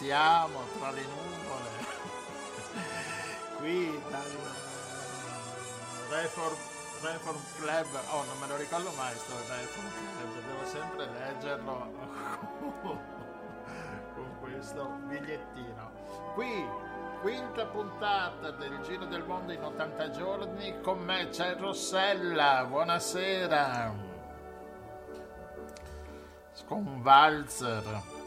innalziamo tra le nuvole. Qui dal Reform, Club, oh non me lo ricordo mai sto Reform Club, devo sempre leggerlo con questo bigliettino. Qui quinta puntata del Giro del Mondo in 80 giorni. Con me c'è Rossella, buonasera. Con Walzer.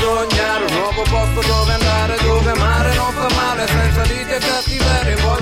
sognar Robo posto dove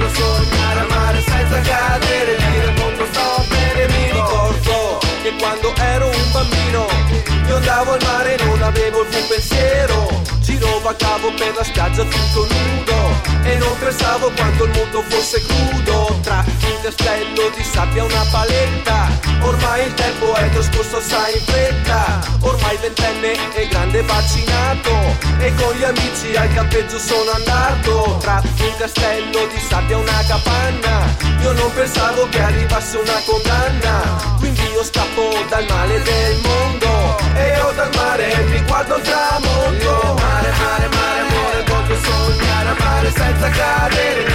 voglio sognare mare senza cadere Nel mondo sto bene, mi ricordo che quando ero un bambino Io andavo al mare e non avevo il pensiero. Giro vagavo per la spiaggia tutto nudo E non pensavo quanto il mondo fosse crudo. Tra un castello di sabbia e una paletta Ormai il tempo è trascorso assai in fretta. Ormai ventenne e grande vaccinato. E con gli amici al campeggio sono andato. Tra un castello di sabbia e una capanna. Io non pensavo che arrivasse una condanna. Quindi io scappo dal male del mondo. E io dal mare mi guardo il tramonto. Mare, mare, mare, amore, voglio sognare mare senza cadere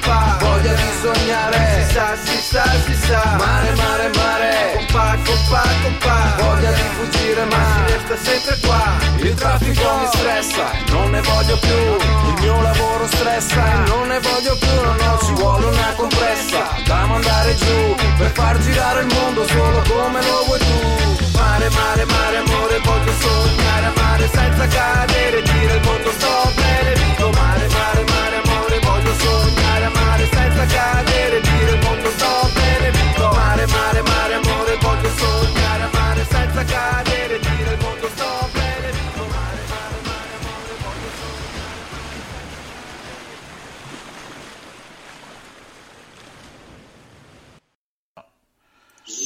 compa, voglia di sognare Si sa, si sa, si sa. Mare, mare, mare. Compa, compa, compa, voglia di fuggire ma si resta sempre qua. Il traffico mi stressa, non ne voglio più. Il mio lavoro stressa, non ne voglio più. No, no, ci vuole una compressa. Da mandare giù Per far girare il mondo solo come lo vuoi tu. Mare, mare, mare, amore, voglio sognare a mare senza cadere. Dire il mondo sto bene, vivo mare, mare, mare, amore,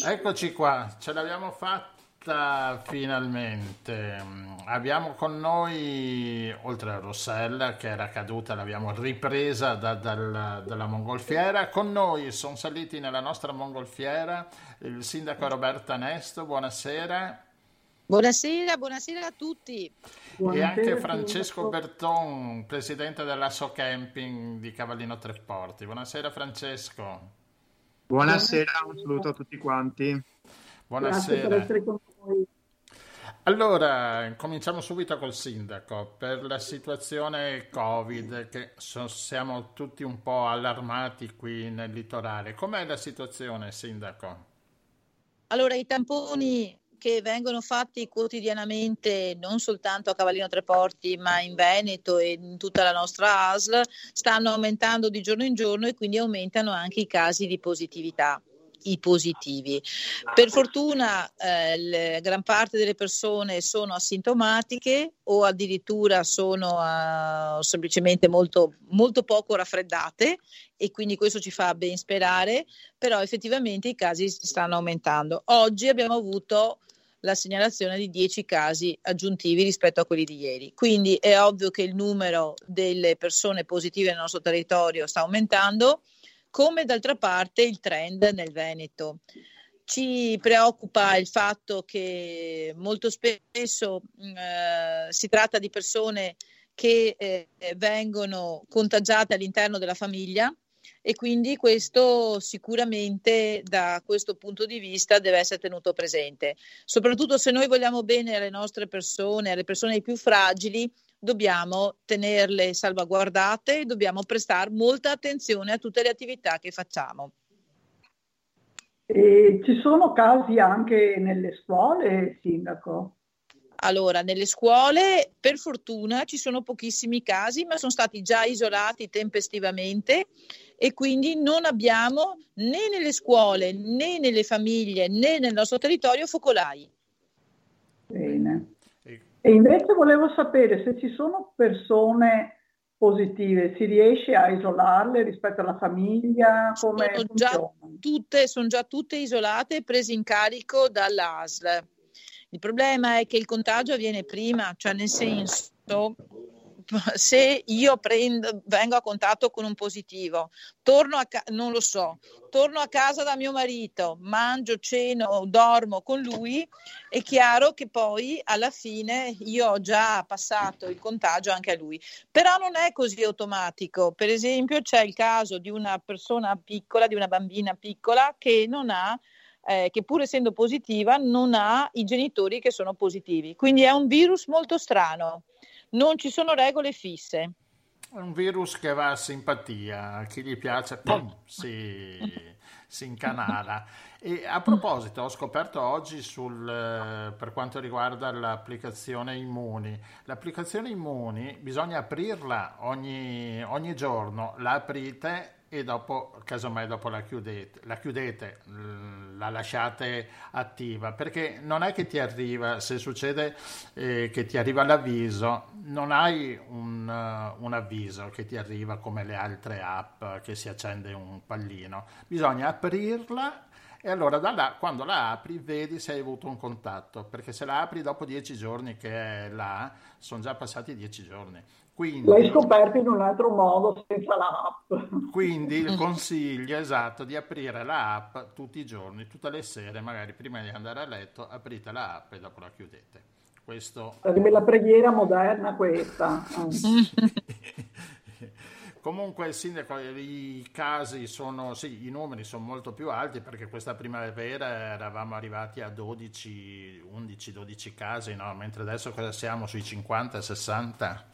Eccoci qua, ce l'abbiamo fatta finalmente. Abbiamo con noi, oltre a Rossella che era caduta, l'abbiamo ripresa da- dal- dalla mongolfiera, con noi sono saliti nella nostra mongolfiera il sindaco Roberta Nesto, buonasera, Buonasera, buonasera a tutti. e anche Francesco Berton, presidente dell'Asso Camping di Cavallino Treporti. Buonasera Francesco. Buonasera, un saluto a tutti quanti. Grazie per Buonasera. essere con noi. Allora, cominciamo subito col sindaco. Per la situazione Covid, che so- siamo tutti un po' allarmati qui nel litorale, com'è la situazione, sindaco? Allora, i tamponi che vengono fatti quotidianamente non soltanto a Cavallino Treporti, ma in Veneto e in tutta la nostra ASL, stanno aumentando di giorno in giorno e quindi aumentano anche i casi di positività. i positivi. Per fortuna eh, gran parte delle persone sono asintomatiche o addirittura sono uh, semplicemente molto, molto poco raffreddate e quindi questo ci fa ben sperare, però effettivamente i casi stanno aumentando. Oggi abbiamo avuto la segnalazione di 10 casi aggiuntivi rispetto a quelli di ieri. Quindi è ovvio che il numero delle persone positive nel nostro territorio sta aumentando, come d'altra parte il trend nel Veneto. Ci preoccupa il fatto che molto spesso eh, si tratta di persone che eh, vengono contagiate all'interno della famiglia e quindi questo sicuramente da questo punto di vista deve essere tenuto presente. Soprattutto se noi vogliamo bene alle nostre persone, alle persone più fragili, dobbiamo tenerle salvaguardate e dobbiamo prestare molta attenzione a tutte le attività che facciamo. E ci sono casi anche nelle scuole, Sindaco? Allora, nelle scuole per fortuna ci sono pochissimi casi, ma sono stati già isolati tempestivamente e quindi non abbiamo né nelle scuole né nelle famiglie né nel nostro territorio focolai. Bene. E invece volevo sapere se ci sono persone positive, si riesce a isolarle rispetto alla famiglia? Come sono, già tutte, sono già tutte isolate e prese in carico dall'ASL. Il problema è che il contagio avviene prima, cioè nel senso se io prendo, vengo a contatto con un positivo, torno a ca- non lo so, torno a casa da mio marito, mangio, ceno, dormo con lui, è chiaro che poi alla fine io ho già passato il contagio anche a lui. Però non è così automatico. Per esempio c'è il caso di una persona piccola, di una bambina piccola che non ha eh, che pur essendo positiva non ha i genitori che sono positivi. Quindi è un virus molto strano non ci sono regole fisse. È un virus che va a simpatia, a chi gli piace, pum, si, si incanala. E a proposito, ho scoperto oggi sul, eh, per quanto riguarda l'applicazione Immuni. L'applicazione Immuni bisogna aprirla ogni, ogni giorno, la aprite e dopo, casomai dopo la chiudete, la chiudete, la lasciate attiva, perché non è che ti arriva, se succede eh, che ti arriva l'avviso, non hai un, uh, un, avviso che ti arriva come le altre app che si accende un pallino, bisogna aprirla e allora da là, quando la apri, vedi se hai avuto un contatto, perché se la apri dopo dieci giorni che è là, sono già passati dieci giorni. Quindi, L'hai scoperto in un altro modo senza l'app. Quindi il consiglio esatto di aprire l'app tutti i giorni, tutte le sere, magari prima di andare a letto, aprite l'app e dopo la chiudete. Questo... Sarebbe la preghiera moderna questa. Comunque, sindaco, i casi sono, sì, i numeri sono molto più alti perché questa primavera eravamo arrivati a 12, 11, 12 casi, no? mentre adesso cosa siamo sui 50, 60?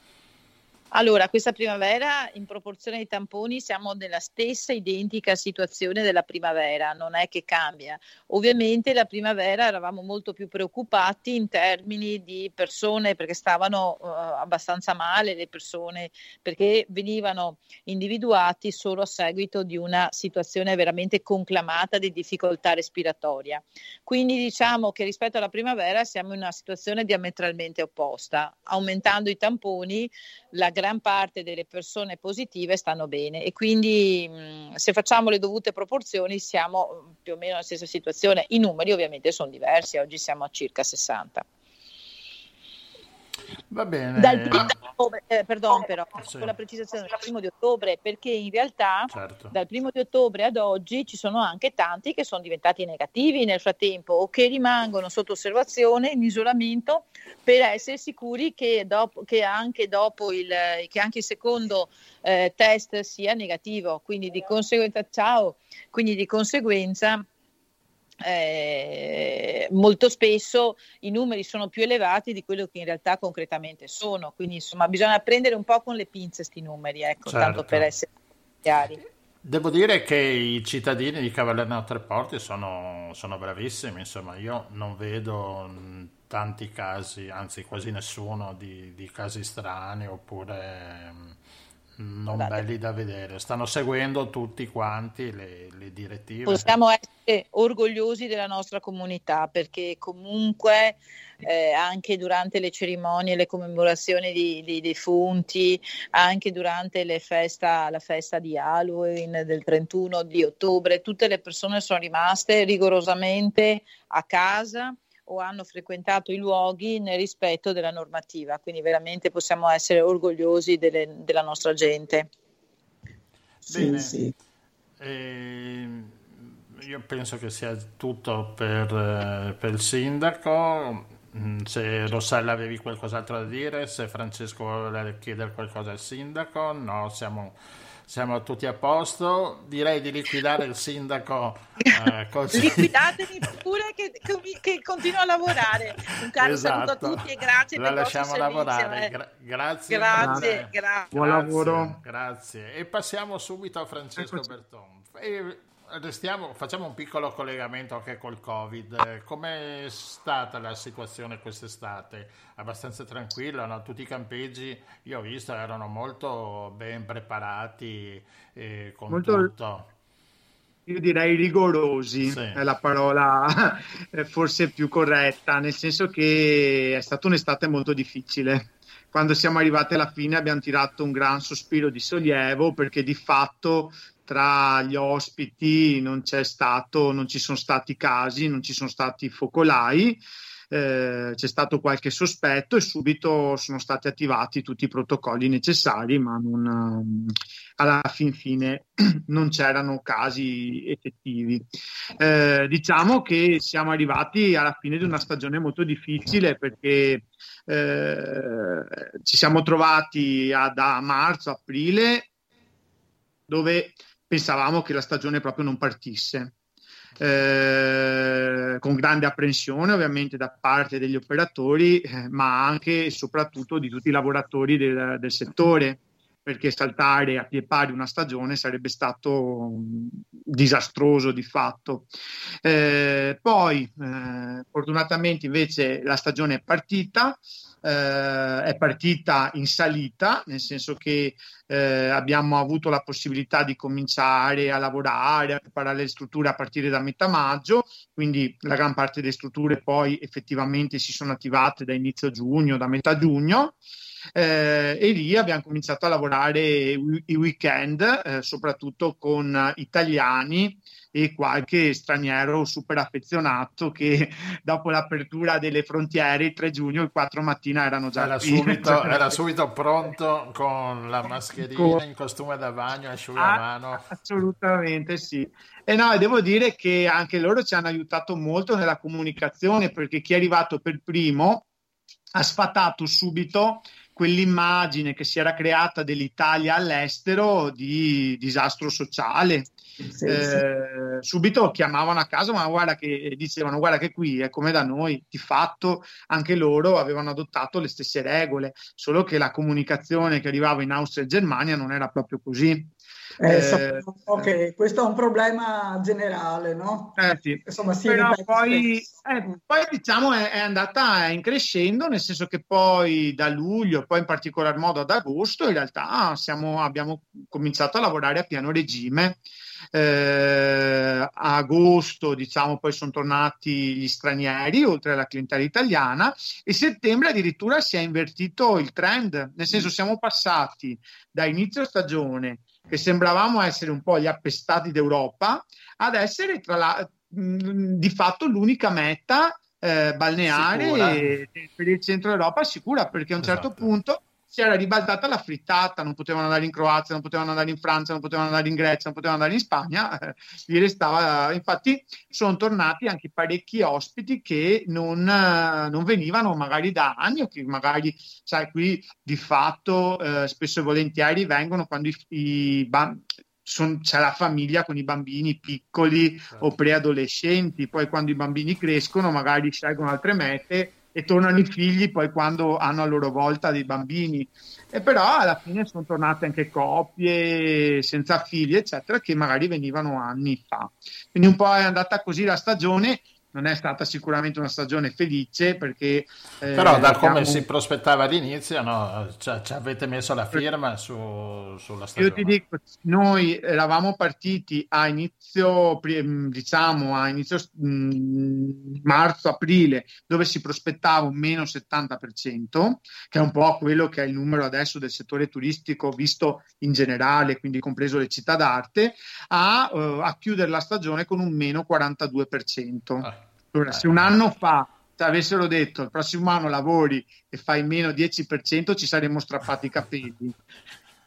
Allora, questa primavera in proporzione ai tamponi siamo nella stessa identica situazione della primavera, non è che cambia. Ovviamente la primavera eravamo molto più preoccupati in termini di persone perché stavano uh, abbastanza male le persone, perché venivano individuati solo a seguito di una situazione veramente conclamata di difficoltà respiratoria. Quindi diciamo che rispetto alla primavera siamo in una situazione diametralmente opposta, aumentando i tamponi la gran parte delle persone positive stanno bene e quindi mh, se facciamo le dovute proporzioni siamo più o meno nella stessa situazione. I numeri ovviamente sono diversi, oggi siamo a circa 60. Va bene. Dal primo di ottobre, eh, perdon, però, sì. con la precisazione dal primo di ottobre, perché in realtà certo. dal primo di ottobre ad oggi ci sono anche tanti che sono diventati negativi nel frattempo o che rimangono sotto osservazione in isolamento per essere sicuri che, dopo, che, anche, dopo il, che anche il secondo eh, test sia negativo. Quindi di conseguenza, ciao, quindi di conseguenza eh, molto spesso i numeri sono più elevati di quello che in realtà concretamente sono, quindi insomma bisogna prendere un po' con le pinze questi numeri, ecco, certo. tanto per essere chiari. Devo dire che i cittadini di Cavallena Treporti sono, sono bravissimi, insomma io non vedo tanti casi, anzi quasi nessuno di, di casi strani oppure non Guardate. belli da vedere. Stanno seguendo tutti quanti le, le, direttive. Possiamo essere orgogliosi della nostra comunità perché comunque eh, anche durante le cerimonie, le commemorazioni di, di defunti, anche durante festa, la festa di Halloween del 31 di ottobre, tutte le persone sono rimaste rigorosamente a casa o hanno frequentato i luoghi nel rispetto della normativa, quindi veramente possiamo essere orgogliosi delle, della nostra gente. Bene. Sì, sì. Eh, io penso che sia tutto per, eh, per, il sindaco. Mm, se Rossella avevi qualcos'altro da dire, se Francesco vuole chiedere qualcosa al sindaco, no, siamo siamo tutti a posto. Direi di liquidare il sindaco. Eh, così. Liquidatemi pure che, che, continuo a lavorare. Un caro esatto. saluto a esatto. tutti e grazie La lasciamo lavorare. Eh. Gra- grazie. Grazie, grazie. Buon lavoro. Grazie. E passiamo subito a Francesco Berton. E Restiamo, facciamo un piccolo collegamento anche col Covid. Com'è stata la situazione quest'estate? Abbastanza tranquilla, no? tutti i campeggi, io ho visto, erano molto ben preparati eh, con molto, tutto. Io direi rigorosi, sì. è la parola forse più corretta, nel senso che è stata un'estate molto difficile quando siamo arrivati alla fine abbiamo tirato un gran sospiro di sollievo perché di fatto tra gli ospiti non c'è stato, non ci sono stati casi, non ci sono stati focolai. Eh, c'è stato qualche sospetto e subito sono stati attivati tutti i protocolli necessari, ma non, alla fin fine non c'erano casi effettivi. Eh, diciamo che siamo arrivati alla fine di una stagione molto difficile perché eh, ci siamo trovati a, da marzo, aprile, dove pensavamo che la stagione proprio non partisse. Eh, con grande apprensione ovviamente da parte degli operatori, eh, ma anche e soprattutto di tutti i lavoratori del, del, settore, perché saltare a pie pari una stagione sarebbe stato um, disastroso di fatto. Eh, poi, eh, fortunatamente invece la stagione è partita, eh, è partita in salita, nel senso che eh, abbiamo avuto la possibilità di cominciare a lavorare, a preparare le strutture a partire da metà maggio, quindi la gran parte delle strutture poi effettivamente si sono attivate da inizio giugno, da metà giugno. Eh, e lì abbiamo cominciato a lavorare i weekend, eh, soprattutto con italiani e qualche straniero super affezionato che dopo l'apertura delle frontiere il 3 giugno, il 4 mattina erano già era, subito, era subito pronto con la mascherina con... in costume da bagno, asciugamano. Ah, assolutamente sì. E no, devo dire che anche loro ci hanno aiutato molto nella comunicazione perché chi è arrivato per primo ha sfatato subito quell'immagine che si era creata dell'Italia all'estero di disastro sociale sì, eh, sì. subito chiamavano a casa, ma guarda che dicevano: Guarda che qui è come da noi. Di fatto, anche loro avevano adottato le stesse regole, solo che la comunicazione che arrivava in Austria e Germania non era proprio così. Eh, eh, ok, questo è un problema generale, no? Eh sì. Insomma, sì, Però poi, eh, poi, diciamo è, è, andata in crescendo, nel senso che poi da luglio, poi in particolar modo ad agosto, in realtà siamo, abbiamo cominciato a lavorare a piano regime eh, a agosto diciamo poi sono tornati gli stranieri oltre alla clientela italiana e settembre addirittura si è invertito il trend. Nel senso siamo passati da inizio stagione che sembravamo essere un po' gli appestati d'Europa ad essere tra la, mh, di fatto l'unica meta eh, balneare per il centro Europa sicura perché a un certo esatto. punto si era ribaltata la frittata, non potevano andare in Croazia, non potevano andare in Francia, non potevano andare in Grecia, non potevano andare in Spagna, eh, gli restava, infatti sono tornati anche parecchi ospiti che non, eh, non venivano magari da anni o che magari, sai, qui di fatto eh, spesso e volentieri vengono quando i, i bambini son, c'è la famiglia con i bambini piccoli certo. o preadolescenti, poi quando i bambini crescono magari scelgono altre mete e tornano i figli poi quando hanno a loro volta dei bambini. E però alla fine sono tornate anche coppie senza figli, eccetera, che magari venivano anni fa. Quindi un po' è andata così la stagione, non è stata sicuramente una stagione felice perché... Eh, Però da come si prospettava all'inizio, no, ci, ci avete messo la firma su, sulla stagione. Io ti dico, noi eravamo partiti a inizio, diciamo, a inizio marzo-aprile, dove si prospettava un meno 70%, che è un po' quello che è il numero adesso del settore turistico visto in generale, quindi compreso le città d'arte, a, uh, a chiudere la stagione con un meno 42%. Ah. Allora, se un anno fa ci avessero detto il prossimo anno lavori e fai meno 10%, ci saremmo strappati i capelli.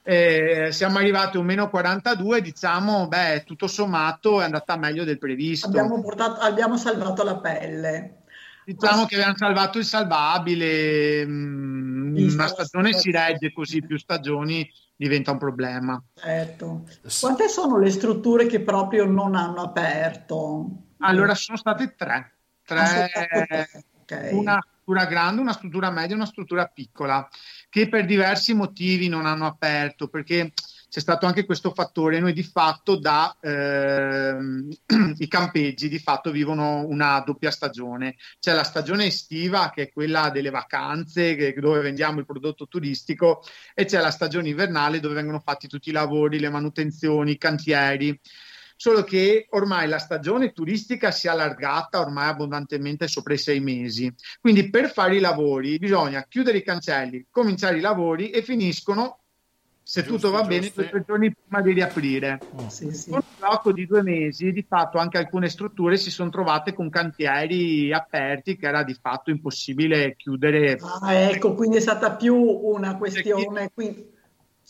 Eh, siamo arrivati a un meno 42, diciamo, beh, tutto sommato è andata meglio del previsto. Abbiamo, portato, abbiamo salvato la pelle. Diciamo che abbiamo salvato il salvabile, mm, una stagione si regge così, più stagioni diventa un problema. Certo. Quante sono le strutture che proprio non hanno aperto? Allora sono state tre. Tre ah, okay. Una struttura grande, una struttura media e una struttura piccola, che per diversi motivi non hanno aperto, perché c'è stato anche questo fattore. Noi di fatto da ehm, i campeggi di fatto vivono una doppia stagione. C'è la stagione estiva che è quella delle vacanze che, dove vendiamo il prodotto turistico e c'è la stagione invernale dove vengono fatti tutti i lavori, le manutenzioni, i cantieri solo che ormai la stagione turistica si è allargata ormai abbondantemente sopra i sei mesi. Quindi per fare i lavori bisogna chiudere i cancelli, cominciare i lavori e finiscono se giusto, tutto va giusto. bene, due giorni prima di riaprire. Oh. Sì, sì. Con un blocco di due mesi, di fatto anche alcune strutture si sono trovate con cantieri aperti che era di fatto impossibile chiudere. Ah, ecco, quindi è stata più una questione... Quindi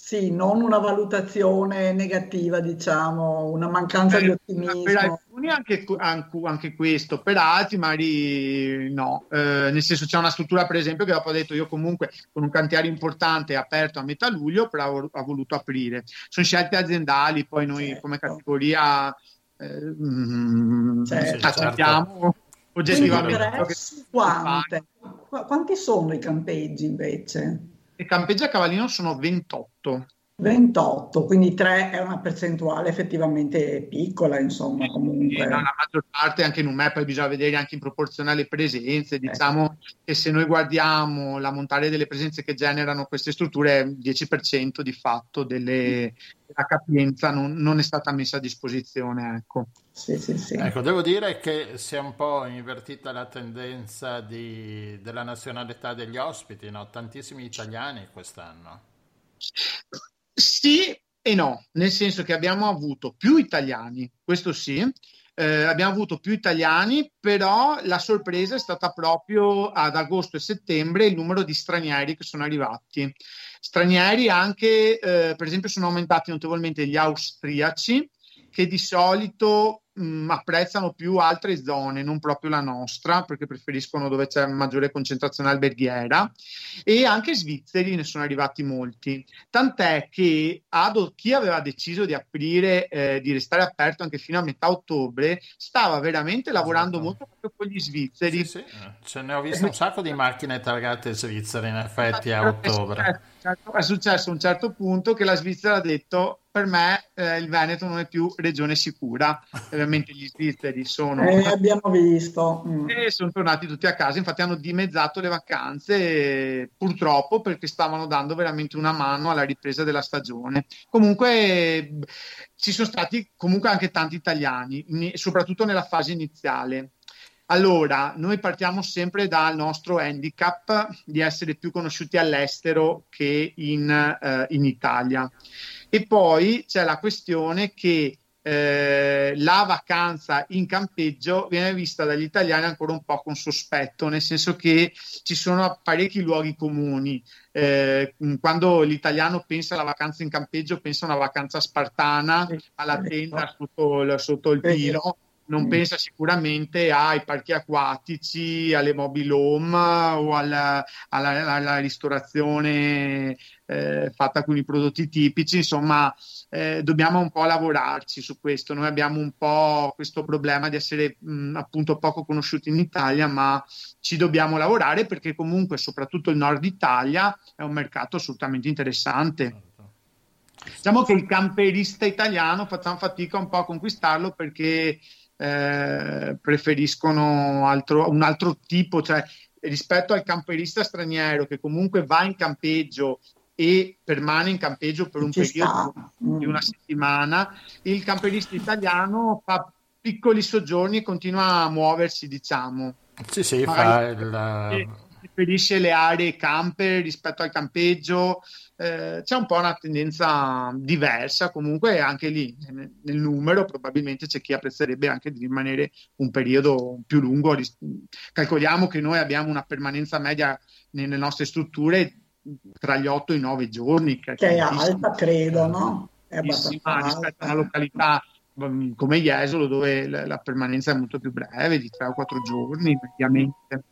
sì, non una valutazione negativa, diciamo, una mancanza per, di ottimismo. Per alcuni anche, anche, anche, questo, per altri magari no. Eh, nel senso c'è una struttura, per esempio, che dopo ha detto io comunque con un cantiere importante aperto a metà luglio, però ha voluto aprire. Sono scelte aziendali, poi noi certo. come categoria eh, mm, certo. accettiamo certo. oggettivamente. Quante? Quanti sono i campeggi invece? E campeggi a cavallino sono 28. 28, quindi 3 è una percentuale effettivamente piccola, insomma, comunque. No, la maggior parte anche in un map bisogna vedere anche in proporzionale presenze, eh. diciamo eh. che se noi guardiamo la montagna delle presenze che generano queste strutture, il 10% di fatto delle, della capienza non, non, è stata messa a disposizione, ecco. Sì, sì, sì. Ecco, devo dire che si è un po' invertita la tendenza di, della nazionalità degli ospiti, no? Tantissimi italiani quest'anno. Sì e no, nel senso che abbiamo avuto più italiani, questo sì, eh, abbiamo avuto più italiani, però la sorpresa è stata proprio ad agosto e settembre il numero di stranieri che sono arrivati. Stranieri anche, eh, per esempio, sono aumentati notevolmente gli austriaci, che di solito mh, mm, apprezzano più altre zone, non proprio la nostra, perché preferiscono dove c'è maggiore concentrazione alberghiera, e anche svizzeri ne sono arrivati molti. Tant'è che Ado, chi aveva deciso di aprire, eh, di restare aperto anche fino a metà ottobre, stava veramente lavorando esatto. molto proprio con gli svizzeri. Sì, sì. Ce ne ho visto un sacco di macchine targate svizzere in effetti a ottobre. È successo a un certo punto che la Svizzera ha detto per me eh, il Veneto non è più regione sicura. Ovviamente gli svizzeri sono... Eh, abbiamo visto. Mm. E sono tornati tutti a casa, infatti hanno dimezzato le vacanze, purtroppo perché stavano dando veramente una mano alla ripresa della stagione. Comunque ci sono stati comunque anche tanti italiani, soprattutto nella fase iniziale. Allora, noi partiamo sempre dal nostro handicap di essere più conosciuti all'estero che in, eh, in Italia. E poi c'è la questione che eh, la vacanza in campeggio viene vista dagli italiani ancora un po' con sospetto, nel senso che ci sono parecchi luoghi comuni. Eh, quando l'italiano pensa alla vacanza in campeggio, pensa a una vacanza spartana, alla tenda sotto, sotto il tiro non mm. pensa sicuramente ai parchi acquatici, alle mobile home o alla, alla, alla ristorazione eh, fatta con i prodotti tipici, insomma eh, dobbiamo un po' lavorarci su questo. Noi abbiamo un po' questo problema di essere mh, appunto poco conosciuti in Italia, ma ci dobbiamo lavorare perché comunque soprattutto il nord Italia è un mercato assolutamente interessante. Diciamo che il camperista italiano facciamo fatica un po' a conquistarlo perché eh, preferiscono altro, un altro tipo, cioè rispetto al camperista straniero che comunque va in campeggio e permane in campeggio per un Ci periodo sta. di una settimana, il camperista italiano fa piccoli soggiorni e continua a muoversi, diciamo. Sì, sì, fa il... Preferisce le aree camper rispetto al campeggio, eh, c'è un po' una tendenza diversa, comunque anche lì nel, nel, numero probabilmente c'è chi apprezzerebbe anche di rimanere un periodo più lungo. Calcoliamo che noi abbiamo una permanenza media nelle nostre strutture tra gli 8 e i 9 giorni. Che, che è alta, credo, no? È abbastanza rispetto a una località mm, come Jesolo dove la, la permanenza è molto più breve, di 3 o 4 giorni mediamente.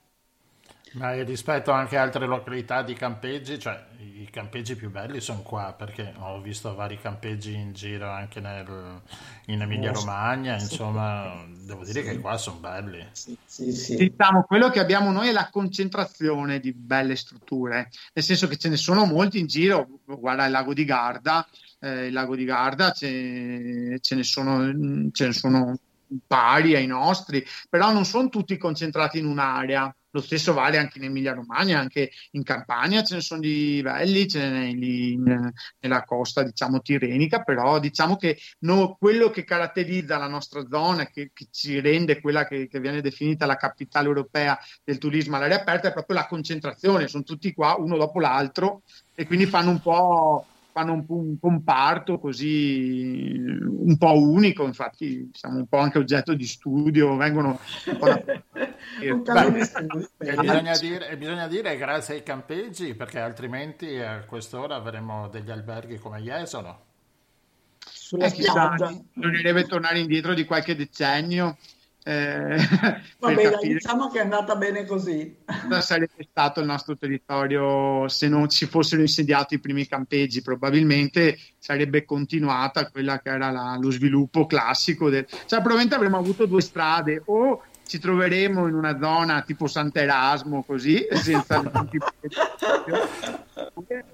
Ma rispetto anche a altre località di campeggi, cioè i campeggi più belli sono qua perché ho visto vari campeggi in giro anche nel, in Emilia Romagna, insomma, devo dire che qua sono belli. Sì, sì, sì. Diciamo, quello che abbiamo noi è la concentrazione di belle strutture, nel senso che ce ne sono molti in giro, guarda il lago di Garda, eh, il lago di Garda ce, ce, ne sono, ce ne sono pari ai nostri, però non sono tutti concentrati in un'area. Lo stesso vale anche in Emilia Romagna, anche in Campania ce ne sono di belli, ce ne in, nella costa diciamo tirrenica, però diciamo che no, quello che caratterizza la nostra zona, che, che ci rende quella che, che, viene definita la capitale europea del turismo all'aria aperta, è proprio la concentrazione, sono tutti qua uno dopo l'altro e quindi fanno un po' fanno un, un, comparto così un po' unico, infatti siamo un po' anche oggetto di studio, vengono... e, bisogna, dire, bisogna dire grazie ai campeggi perché altrimenti a quest'ora avremo degli alberghi come Jesolo. Sulla eh, spiaggia. Bisognerebbe tornare indietro di qualche decennio eh, Vabbè, diciamo che è andata bene così. Cosa sarebbe stato il nostro territorio se non ci fossero insediati i primi campeggi? Probabilmente sarebbe continuata quella che era la, lo sviluppo classico. Del... Cioè, probabilmente avremmo avuto due strade, o ci troveremo in una zona tipo Sant'Erasmo, così, senza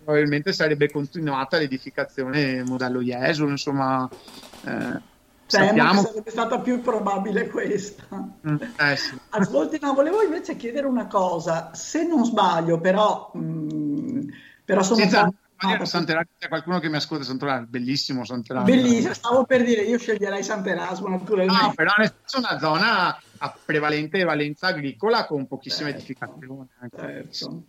probabilmente sarebbe continuata l'edificazione modello Jesolo, insomma... Eh, Che sarebbe stata più probabile questa. Mm, eh sì. Ascolti, no, volevo invece chiedere una cosa. Se non sbaglio, però, mh, mm, però sono... Senza... No, Sant'Erasmo, c'è qualcuno che mi ascolta Sant'Erasmo, bellissimo Sant'Erasmo. Bellissimo, stavo per dire, io sceglierei Sant'Erasmo naturalmente. No, però è una zona a prevalente valenza agricola con pochissime certo, edificazioni. Certo.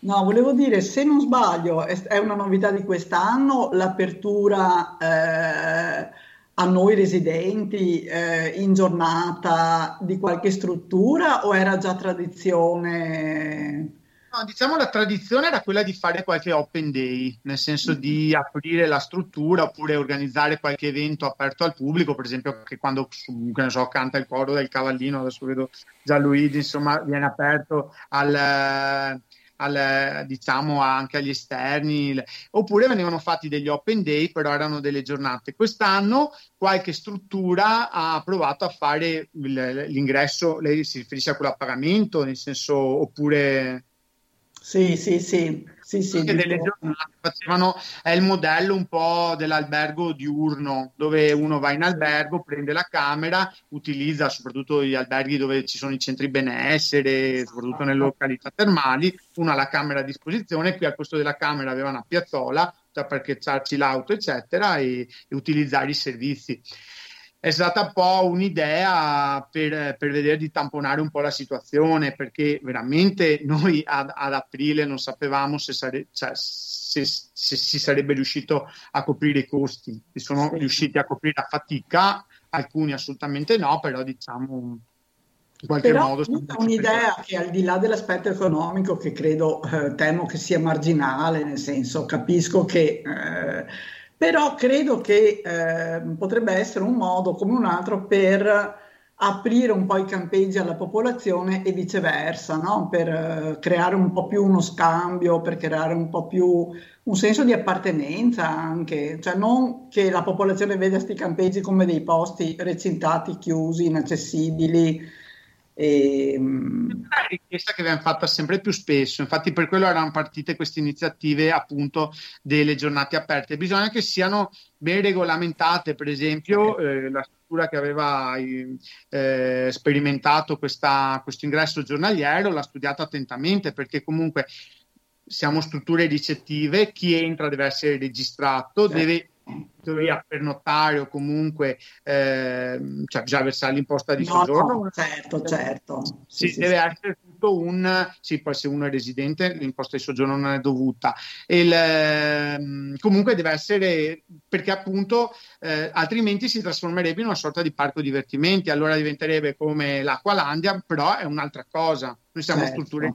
No, volevo dire, se non sbaglio, è, una novità di quest'anno l'apertura... Eh, a noi residenti eh, in giornata di qualche struttura o era già tradizione? No, diciamo la tradizione era quella di fare qualche open day, nel senso di mm-hmm. aprire la struttura oppure organizzare qualche evento aperto al pubblico, per esempio che quando che ne so, canta il coro del cavallino, adesso vedo Gianluigi, insomma, viene aperto al al, diciamo anche agli esterni, oppure venivano fatti degli open day, però erano delle giornate. Quest'anno qualche struttura ha provato a fare l'ingresso, lei si riferisce a quello a pagamento, nel senso, oppure... Sì, sì, sì. Sì, sì, delle giornate facevano, è il modello un po' dell'albergo diurno, dove uno va in albergo, prende la camera, utilizza soprattutto gli alberghi dove ci sono i centri benessere, soprattutto nelle località termali, uno ha la camera a disposizione, qui al posto della camera aveva una piazzola, cioè parcheggiarci l'auto, eccetera, e, e utilizzare i servizi è stata un po' un'idea per, per, vedere di tamponare un po' la situazione, perché veramente noi ad, ad aprile non sapevamo se, sare, cioè, se, se, si sarebbe riuscito a coprire i costi. Si sono sì. riusciti a coprire a fatica, alcuni assolutamente no, però diciamo in qualche però modo... Un'idea che al di là dell'aspetto economico, che credo, eh, temo che sia marginale, nel senso capisco che... Eh, però credo che eh, potrebbe essere un modo come un altro per aprire un po' i campeggi alla popolazione e viceversa, no? per eh, creare un po' più uno scambio, per creare un po' più un senso di appartenenza anche, cioè non che la popolazione veda questi campeggi come dei posti recintati, chiusi, inaccessibili, E, mm, è una richiesta che viene fatta sempre più spesso, infatti per quello erano partite queste iniziative appunto delle giornate aperte. Bisogna che siano ben regolamentate, per esempio eh, la struttura che aveva eh, sperimentato questa, questo ingresso giornaliero l'ha studiato attentamente perché comunque siamo strutture ricettive, chi entra deve essere registrato, certo. deve teoria pernottare o comunque eh, cioè bisogna versare l'imposta di no, soggiorno. No, certo, certo. Sì, sì, deve sì, essere tutto un sì, poi se uno è residente l'imposta di soggiorno non è dovuta. Il, eh, comunque deve essere perché appunto eh, altrimenti si trasformerebbe in una sorta di parco divertimenti, allora diventerebbe come l'Acqualandia, però è un'altra cosa. Noi siamo certo. strutture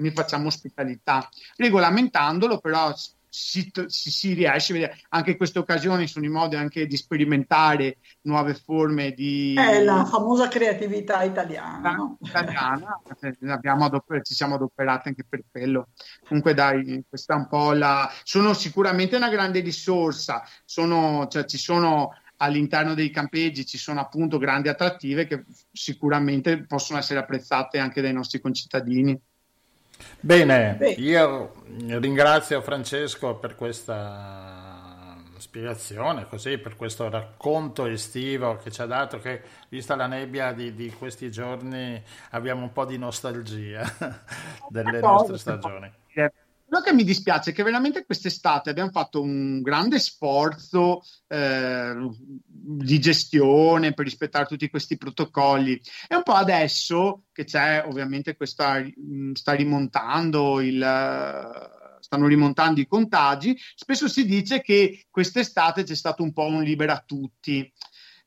quindi facciamo ospitalità. Regolamentandolo però si, si, si, riesce a vedere. Anche in queste occasioni sono i modi anche di sperimentare nuove forme di è la famosa creatività italiana, italiana adoper- ci siamo adoperati anche per quello. Comunque dai questa è un po' la sono sicuramente una grande risorsa. Sono, cioè, ci sono all'interno dei campeggi ci sono appunto grandi attrattive che sicuramente possono essere apprezzate anche dai nostri concittadini Bene, io ringrazio Francesco per questa spiegazione, così, per questo racconto estivo che ci ha dato, che vista la nebbia di, di questi giorni abbiamo un po' di nostalgia delle nostre stagioni. Quello che mi dispiace è che veramente quest'estate abbiamo fatto un grande sforzo eh, di gestione per rispettare tutti questi protocolli e un po' adesso che c'è ovviamente questa sta rimontando il stanno rimontando i contagi, spesso si dice che quest'estate c'è stato un po' un libera tutti.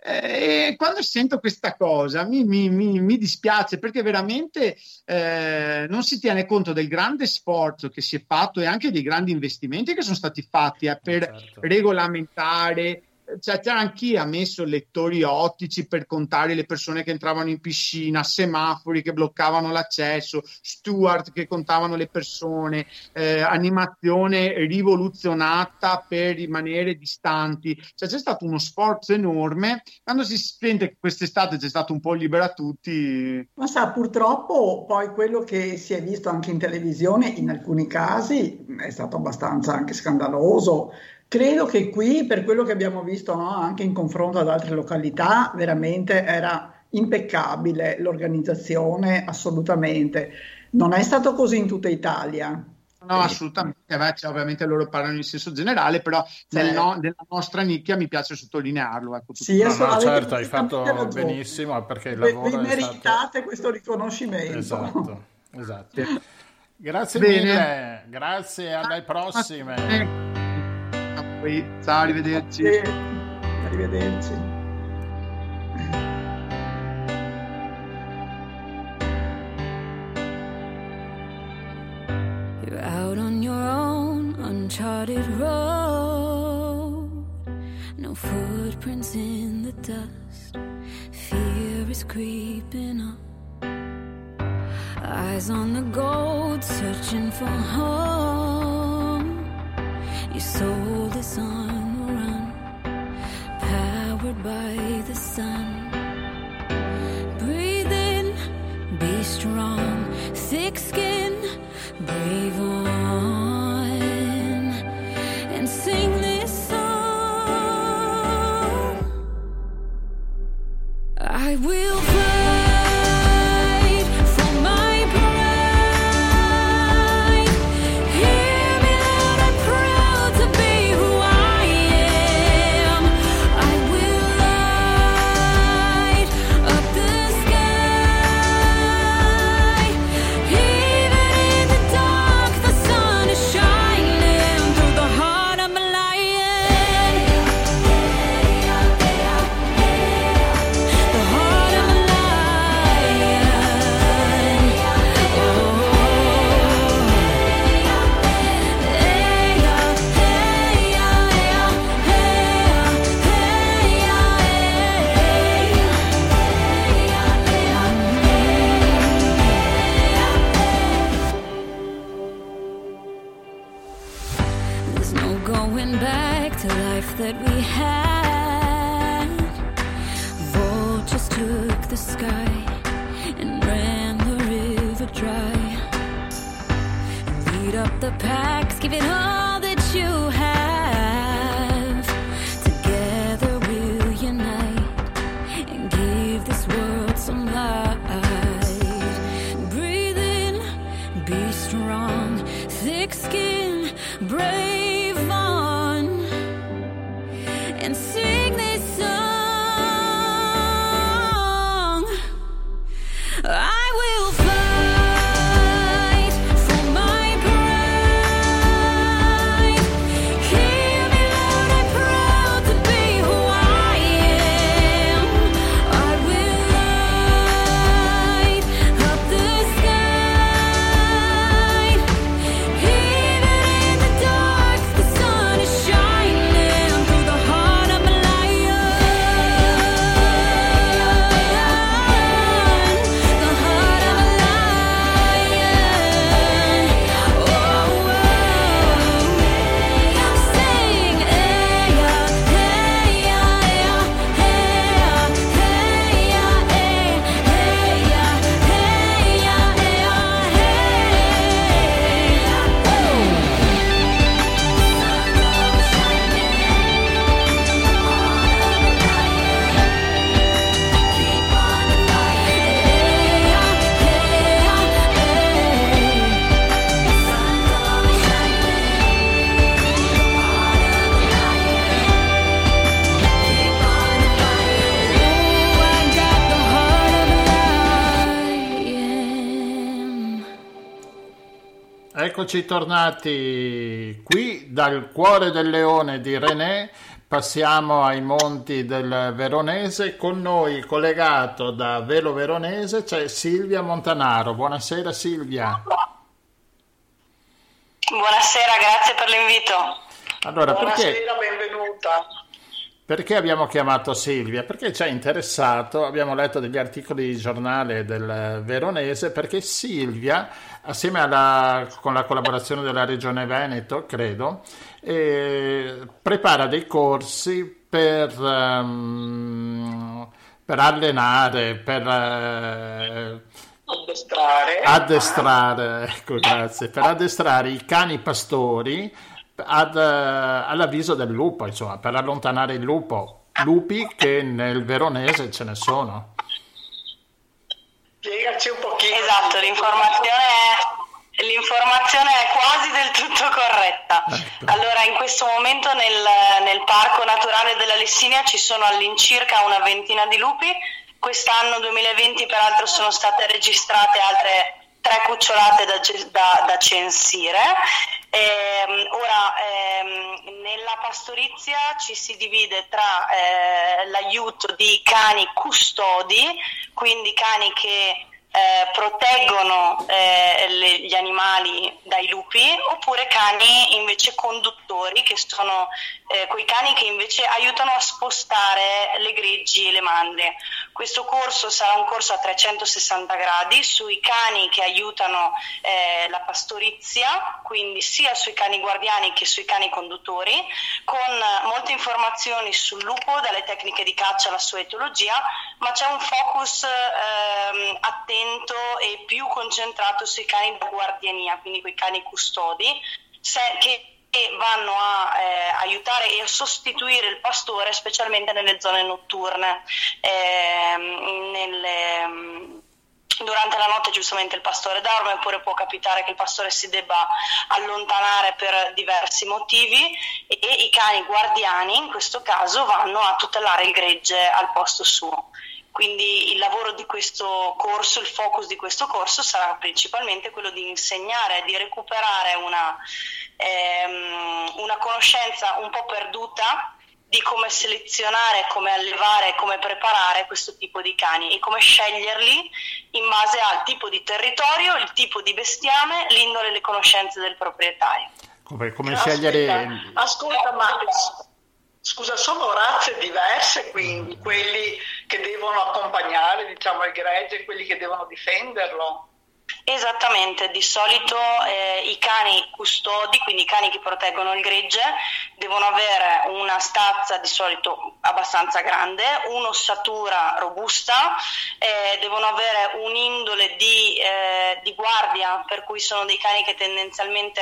E quando sento questa cosa mi, mi, mi, mi dispiace perché veramente eh, non si tiene conto del grande sforzo che si è fatto e anche dei grandi investimenti che sono stati fatti eh, per certo. regolamentare cioè, chi ha messo lettori ottici per contare le persone che entravano in piscina, semafori che bloccavano l'accesso, steward che contavano le persone, eh, animazione rivoluzionata per rimanere distanti. Cioè, c'è stato uno sforzo enorme. Quando si sente che quest'estate c'è stato un po' libera tutti. Ma sa, purtroppo poi quello che si è visto anche in televisione in alcuni casi è stato abbastanza anche scandaloso Credo che qui, per quello che abbiamo visto no, anche in confronto ad altre località, veramente era impeccabile l'organizzazione, assolutamente. Non è stato così in tutta Italia. No, assolutamente, Beh, cioè, ovviamente loro parlano in senso generale, però nel no, nella nostra nicchia mi piace sottolinearlo. Ecco, sì, no, no, certo, hai fatto benissimo perché il lavoro Vi meritate stato... questo riconoscimento. Esatto, esatto. Grazie Bene. mille, grazie, alle prossime poi ciao, arrivederci. Arrivederci. You're out on your own, uncharted road. No footprints in the dust. Fear is creeping up. Eyes on the gold, searching for home. Your soul is on the run, powered by the sun. Breathe in, be strong, thick skin, brave on, and sing this song. I will. Beat up the packs, give it all. Eccoci tornati qui dal cuore del leone di René, passiamo ai monti del Veronese, con noi collegato da Velo Veronese c'è Silvia Montanaro. Buonasera Silvia. Buonasera, grazie per l'invito. Allora, Buonasera, perché... benvenuta. Perché abbiamo chiamato Silvia? Perché ci ha interessato, abbiamo letto degli articoli di giornale del Veronese, perché Silvia, assieme alla, con la collaborazione della Regione Veneto, credo, prepara dei corsi per, um, per allenare, per... Eh, addestrare. addestrare ecco, grazie, per addestrare i cani pastori ad, uh, all'avviso del lupo, insomma, per allontanare il lupo. Lupi che nel veronese ce ne sono. Spiegaci un pochino. Esatto, l'informazione è, l'informazione è quasi del tutto corretta. Ecco. Allora, in questo momento nel, nel Parco Naturale della Lessinia ci sono all'incirca una ventina di lupi. Quest'anno 2020 peraltro sono state registrate altre tre cucciolate da, da, da censire. Eh, ora, ehm, nella pastorizia ci si divide tra eh, l'aiuto di cani custodi, quindi cani che eh, proteggono eh, le, gli animali dai lupi oppure cani invece conduttori che sono eh, quei cani che invece aiutano a spostare le greggi e le mandrie. Questo corso sarà un corso a 360 gradi sui cani che aiutano eh, la pastorizia, quindi sia sui cani guardiani che sui cani conduttori, con molte informazioni sul lupo, dalle tecniche di caccia alla sua etologia, ma c'è un focus ehm, attento attento e più concentrato sui cani da guardiania, quindi quei cani custodi, se, che vanno a eh, aiutare e a sostituire il pastore specialmente nelle zone notturne. Eh, nelle, durante la notte giustamente il pastore dorme oppure può capitare che il pastore si debba allontanare per diversi motivi e, e i cani guardiani in questo caso vanno a tutelare il gregge al posto suo. Quindi il lavoro di questo corso, il focus di questo corso sarà principalmente quello di insegnare, di recuperare una, ehm, una conoscenza un po' perduta di come selezionare, come allevare, come preparare questo tipo di cani e come sceglierli in base al tipo di territorio, il tipo di bestiame, l'indole e le conoscenze del proprietario. Come, come scegliere... Ascolta, ma Scusa, sono razze diverse quindi, quelli che devono accompagnare diciamo, il gregge e quelli che devono difenderlo? Esattamente, di solito eh, i cani custodi, quindi i cani che proteggono il gregge, devono avere una stazza di solito abbastanza grande, un'ossatura robusta, eh, devono avere un'indole di, eh, di, guardia, per cui sono dei cani che tendenzialmente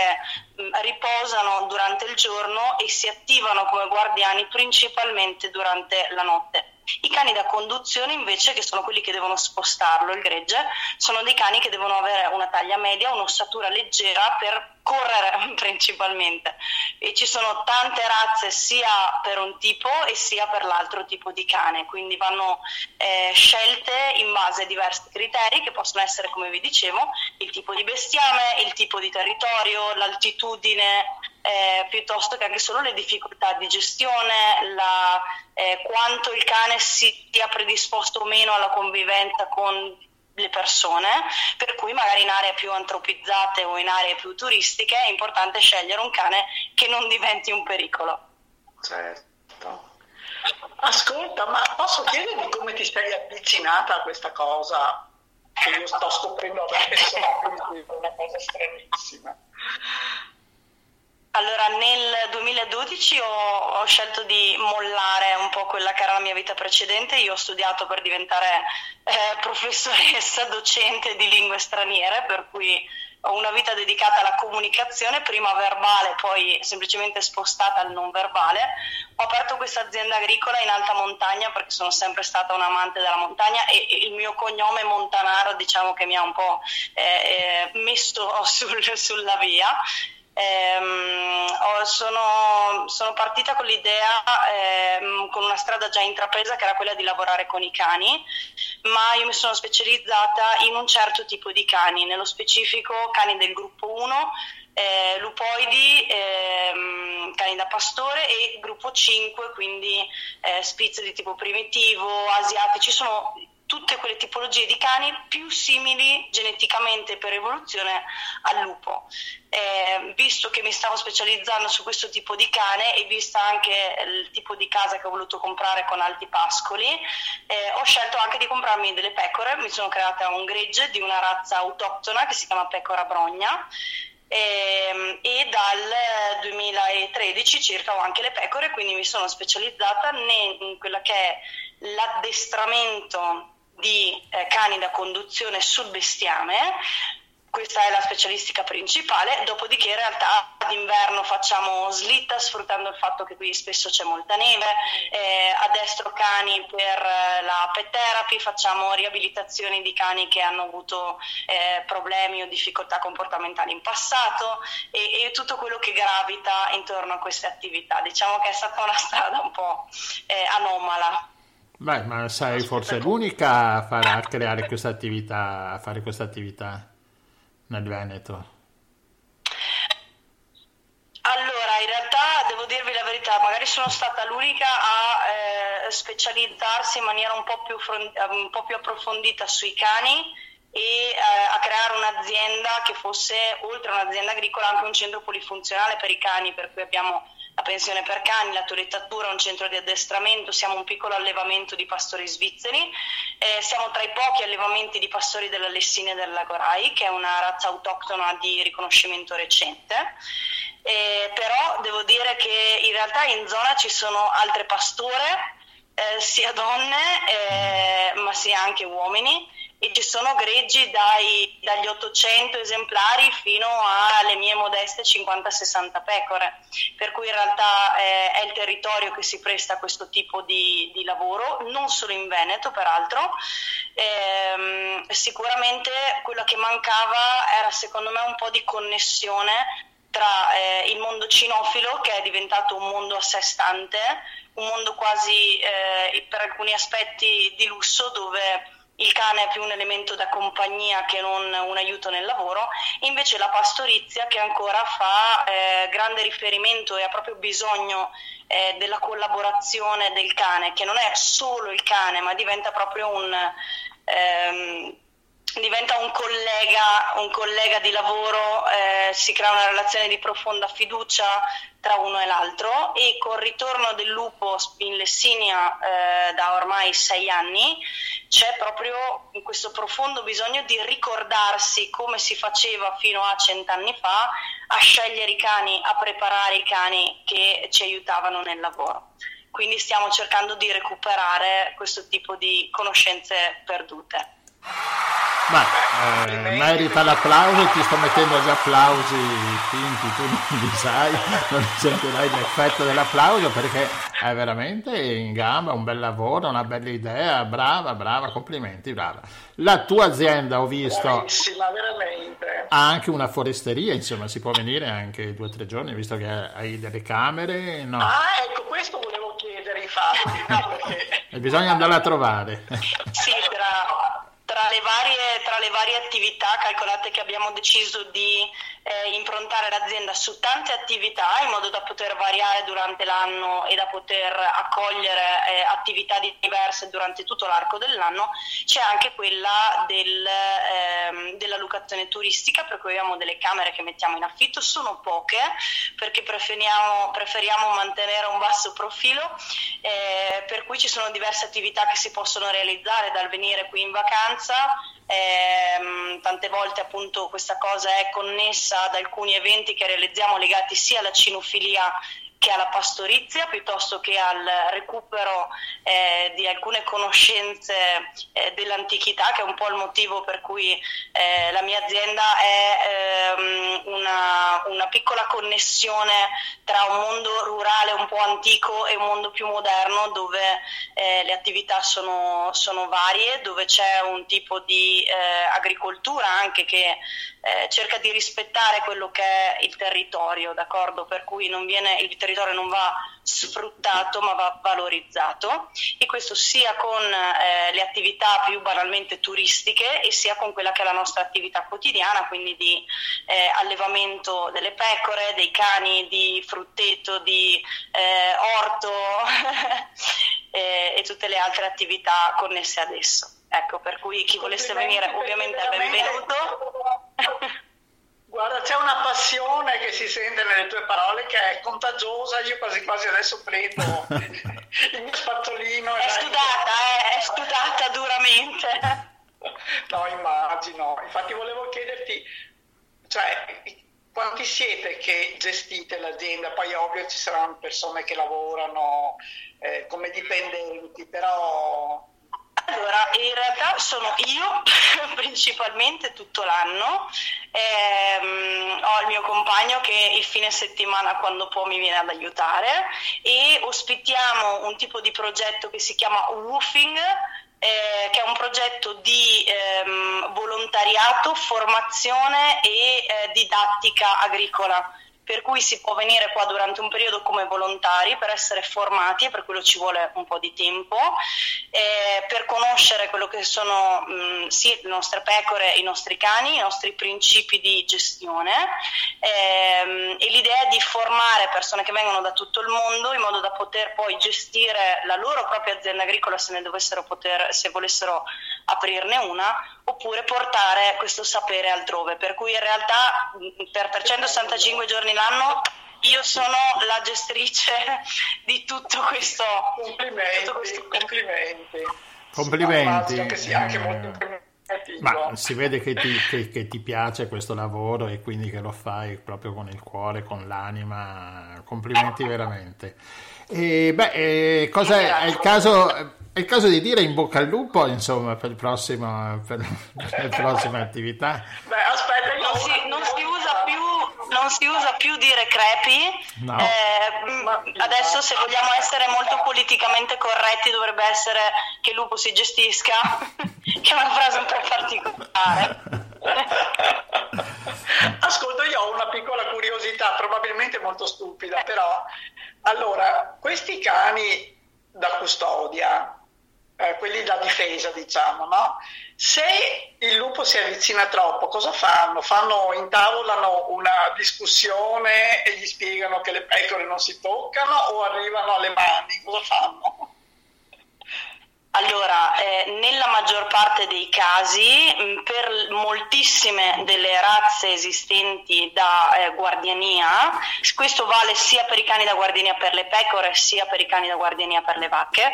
mh, riposano durante il giorno e si attivano come guardiani principalmente durante la notte. I cani da conduzione invece, che sono quelli che devono spostarlo, il gregge, sono dei cani che devono avere una taglia media, un'ossatura leggera per correre principalmente. E ci sono tante razze sia per un tipo e sia per l'altro tipo di cane, quindi vanno eh, scelte in base a diversi criteri che possono essere, come vi dicevo, il tipo di bestiame, il tipo di territorio, l'altitudine, eh, piuttosto che anche solo le difficoltà di gestione, la, eh, quanto il cane sia predisposto o meno alla convivenza con le persone, per cui magari in aree più antropizzate o in aree più turistiche è importante scegliere un cane che non diventi un pericolo. Certo. Ascolta, ma posso chiederti come ti sei avvicinata a questa cosa che io sto scoprendo adesso, quindi è una cosa stranissima. Allora, nel 2012 ho, ho, scelto di mollare un po' quella che era la mia vita precedente. Io ho studiato per diventare eh, professoressa, docente di lingue straniere, per cui ho una vita dedicata alla comunicazione, prima verbale, poi semplicemente spostata al non verbale. Ho aperto questa azienda agricola in alta montagna perché sono sempre stata un amante della montagna e il mio cognome Montanaro diciamo che mi ha un po' eh, eh messo sul, sulla via Ehm, sono, sono, partita con l'idea, ehm, con una strada già intrapresa che era quella di lavorare con i cani, ma io mi sono specializzata in un certo tipo di cani, nello specifico cani del gruppo 1, eh, lupoidi, ehm, cani da pastore e gruppo 5, quindi eh, spitz di tipo primitivo, asiatici, sono tutte quelle tipologie di cani più simili geneticamente per evoluzione al lupo. Eh, visto che mi stavo specializzando su questo tipo di cane e vista anche il tipo di casa che ho voluto comprare con alti pascoli, eh, ho scelto anche di comprarmi delle pecore, mi sono creata un gregge di una razza autoctona che si chiama pecora brogna ehm, e dal 2013 circa ho anche le pecore, quindi mi sono specializzata in quella che è l'addestramento di eh, cani da conduzione sul bestiame, questa è la specialistica principale, dopodiché in realtà d'inverno facciamo slitta sfruttando il fatto che qui spesso c'è molta neve, eh, addestro cani per eh, la pet therapy, facciamo riabilitazioni di cani che hanno avuto eh, problemi o difficoltà comportamentali in passato. E, e, tutto quello che gravita intorno a queste attività. Diciamo che è stata una strada un po' eh, anomala. Beh, ma sei forse l'unica a, fare, a creare questa attività, a fare questa attività nel Veneto. Allora, in realtà devo dirvi la verità, magari sono stata l'unica a eh, specializzarsi in maniera un po, più, un po' più approfondita sui cani e eh, a creare un'azienda che fosse, oltre a un'azienda agricola, anche un centro polifunzionale per i cani, per cui abbiamo la pensione per cani, la torettatura, un centro di addestramento, siamo un piccolo allevamento di pastori svizzeri, eh, siamo tra i pochi allevamenti di pastori della Lessina e del Lagorai, che è una razza autoctona di riconoscimento recente. Eh, però devo dire che in realtà in zona ci sono altre pastore, eh, sia donne eh, ma sia anche uomini e ci sono greggi dai, dagli 800 esemplari fino alle mie modeste 50-60 pecore, per cui in realtà eh, è il territorio che si presta a questo tipo di, di lavoro, non solo in Veneto peraltro. Eh, sicuramente quello che mancava era secondo me un po' di connessione tra eh, il mondo cinofilo che è diventato un mondo a sé stante, un mondo quasi eh, per alcuni aspetti di lusso dove il cane è più un elemento da compagnia che non un aiuto nel lavoro, invece la pastorizia che ancora fa eh, grande riferimento e ha proprio bisogno eh, della collaborazione del cane, che non è solo il cane, ma diventa proprio un... Ehm, diventa un collega, un collega di lavoro, eh, si crea una relazione di profonda fiducia tra uno e l'altro e col ritorno del lupo in Lessinia eh, da ormai sei anni c'è proprio questo profondo bisogno di ricordarsi come si faceva fino a cent'anni fa a scegliere i cani, a preparare i cani che ci aiutavano nel lavoro. Quindi stiamo cercando di recuperare questo tipo di conoscenze perdute. Ma eh, merita l'applauso, ti sto mettendo gli applausi finti, tu non li sai, non sentirai l'effetto dell'applauso perché è veramente in gamba, un bel lavoro, una bella idea, brava, brava, complimenti, brava. La tua azienda, ho visto, ha anche una foresteria, insomma, si può venire anche due o tre giorni, visto che hai delle camere. No. Ah, ecco, questo volevo chiedere, infatti. No, perché... Bisogna andare a trovare. Sì, tra tra le, varie, tra le varie attività, calcolate che abbiamo deciso di eh, improntare l'azienda su tante attività in modo da poter variare durante l'anno e da poter accogliere eh, attività diverse durante tutto l'arco dell'anno, c'è anche quella del, eh, della locazione turistica, per cui abbiamo delle camere che mettiamo in affitto, sono poche perché preferiamo, preferiamo mantenere un basso profilo, eh, per cui ci sono diverse attività che si possono realizzare dal venire qui in vacanza distanza, ehm, tante volte appunto questa cosa è connessa ad alcuni eventi che realizziamo legati sia alla cinofilia che alla pastorizia piuttosto che al recupero eh, di alcune conoscenze eh, dell'antichità, che è un po' il motivo per cui eh, la mia azienda è ehm, una, una, piccola connessione tra un mondo rurale un po' antico e un mondo più moderno dove eh, le attività sono, sono, varie, dove c'è un tipo di eh, agricoltura anche che eh, cerca di rispettare quello che è il territorio, d'accordo? Per cui viene, il territorio non va sfruttato ma va valorizzato e questo sia con eh, le attività più banalmente turistiche e sia con quella che è la nostra attività quotidiana, quindi di eh, allevamento delle pecore, dei cani, di frutteto, di eh, orto e tutte le altre attività connesse ad esso. Ecco, per cui chi volesse venire ovviamente è benvenuto. Guarda, c'è una passione che si sente nelle tue parole che è contagiosa, io quasi quasi adesso prendo il mio spazzolino. È studata, eh, è studata duramente. No, immagino. Infatti volevo chiederti, cioè, quanti siete che gestite l'azienda? Poi ovvio ci saranno persone che lavorano eh, come dipendenti, però allora, in realtà sono io principalmente tutto l'anno, ehm, ho il mio compagno che il fine settimana quando può mi viene ad aiutare. E ospitiamo un tipo di progetto che si chiama Woofing, eh, che è un progetto di ehm, volontariato, formazione e eh, didattica agricola per cui si può venire qua durante un periodo come volontari per essere formati per quello ci vuole un po' di tempo, eh, per conoscere quello che sono mh, mm, sì, le nostre pecore, i nostri cani, i nostri principi di gestione. Ehm, e l'idea è di formare persone che vengono da tutto il mondo in modo da poter poi gestire la loro propria azienda agricola se ne dovessero poter, se volessero aprirne una oppure portare questo sapere altrove. Per cui in realtà per 365 giorni l'anno io sono la gestrice di tutto questo. Complimenti, tutto questo... complimenti. Complimenti. Che sia anche molto ma si vede che ti, che, che ti, piace questo lavoro e quindi che lo fai proprio con il cuore, con l'anima. Complimenti veramente. E beh, eh, cosa è, è il caso è il caso di dire in bocca al lupo, insomma, per, prossimo, per, per le prossime attività. Beh, aspetta, non si, non si, usa più, non si usa più dire crepi. No. Eh, adesso, se vogliamo essere molto politicamente corretti, dovrebbe essere che il lupo si gestisca, che è una frase un po' particolare. Ascolta, io ho una piccola curiosità, probabilmente molto stupida, però allora, questi cani da custodia eh, quelli da difesa, diciamo, no? Se il lupo si avvicina troppo, cosa fanno? fanno? Intavolano una discussione e gli spiegano che le pecore non si toccano o arrivano alle mani? Cosa fanno? Allora, eh, nella maggior parte dei casi, mm, per moltissime delle razze esistenti da eh, guardiania, questo vale sia per i cani da guardiania per le pecore sia per i cani da guardiania per le vacche,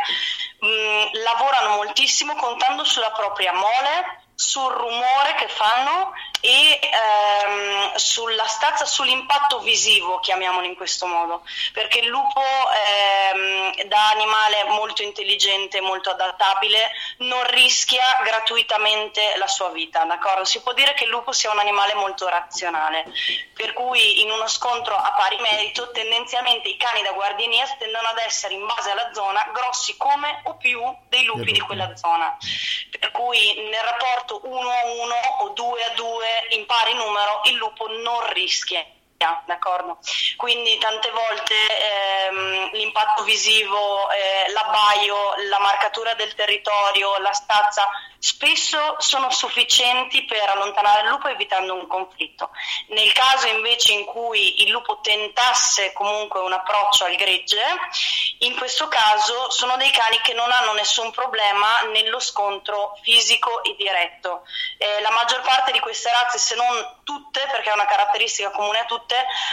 mh, mm, lavorano moltissimo contando sulla propria mole sul rumore che fanno e ehm, sulla stazza, sull'impatto visivo, chiamiamolo in questo modo, perché il lupo ehm, da animale molto intelligente, molto adattabile, non rischia gratuitamente la sua vita, d'accordo? Si può dire che il lupo sia un animale molto razionale, per cui in uno scontro a pari merito tendenzialmente i cani da guardiania tendono ad essere in base alla zona grossi come o più dei lupi di quella zona, per cui nel rapporto 1 a 1 o 2 a 2 in pari numero il lupo non rischia d'accordo? Quindi tante volte ehm, l'impatto visivo, eh, l'abbaio, la marcatura del territorio, la stazza spesso sono sufficienti per allontanare il lupo evitando un conflitto. Nel caso invece in cui il lupo tentasse comunque un approccio al gregge, in questo caso sono dei cani che non hanno nessun problema nello scontro fisico e diretto. Eh, la maggior parte di queste razze, se non tutte, perché è una caratteristica comune a tutte,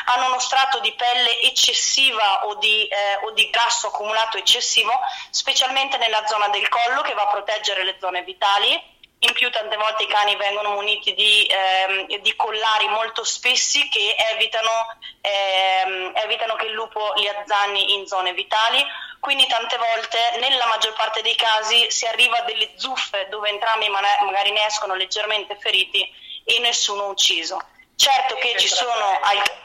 hanno uno strato di pelle eccessiva o di, eh, o di grasso accumulato eccessivo, specialmente nella zona del collo che va a proteggere le zone vitali in più tante volte i cani vengono muniti di, ehm, di collari molto spessi che evitano, ehm, evitano, che il lupo li azzanni in zone vitali, quindi tante volte nella maggior parte dei casi si arriva a delle zuffe dove entrambi magari ne escono leggermente feriti e nessuno ucciso. Certo che ci sono alcune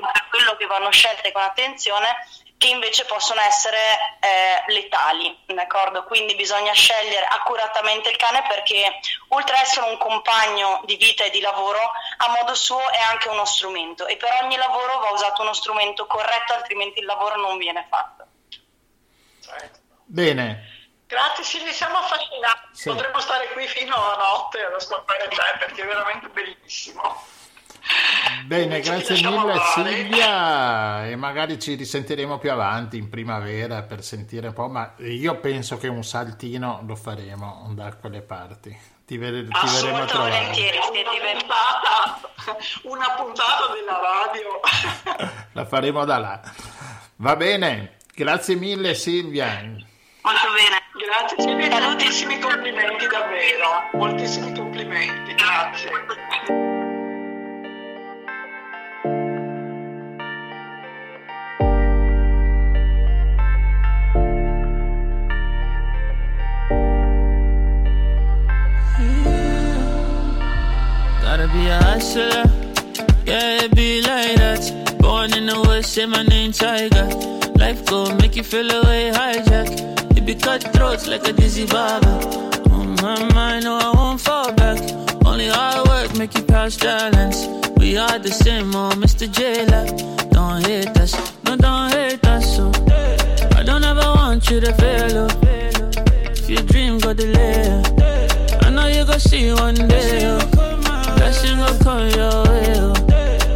per quello che vanno scelte con attenzione che invece possono essere eh, letali, d'accordo? Quindi bisogna scegliere accuratamente il cane perché oltre ad essere un compagno di vita e di lavoro, a modo suo è anche uno strumento e per ogni lavoro va usato uno strumento corretto, altrimenti il lavoro non viene fatto. Bene. Grazie Silvia, siamo affascinati. Sì. Potremmo stare qui fino a notte ad ascoltare te perché è veramente bellissimo. Bene, grazie mille Silvia e magari ci risentiremo più avanti in primavera per sentire un po', ma io penso che un saltino lo faremo da quelle parti. Ti, ver- ti verremo a trovare. Una puntata, una puntata della radio. La faremo da là. Va bene, grazie mille Silvia. Molto bene. Grazie Silvia, moltissimi complimenti davvero, moltissimi complimenti, grazie. Be a hustler. Yeah, it be like that. Born in the west, say my name Tiger. Life go make you feel away hijack. It be cutthroats like a dizzy barber. On my mind, no, I won't fall back. Only hard work make you pass balance. We are the same, oh, Mr. Jailer. Don't hate us, no, don't hate us, so. I don't ever want you to fail, oh. If your dream go delay, I know you gon' see one day, oh. Blessing will come your way. Oh.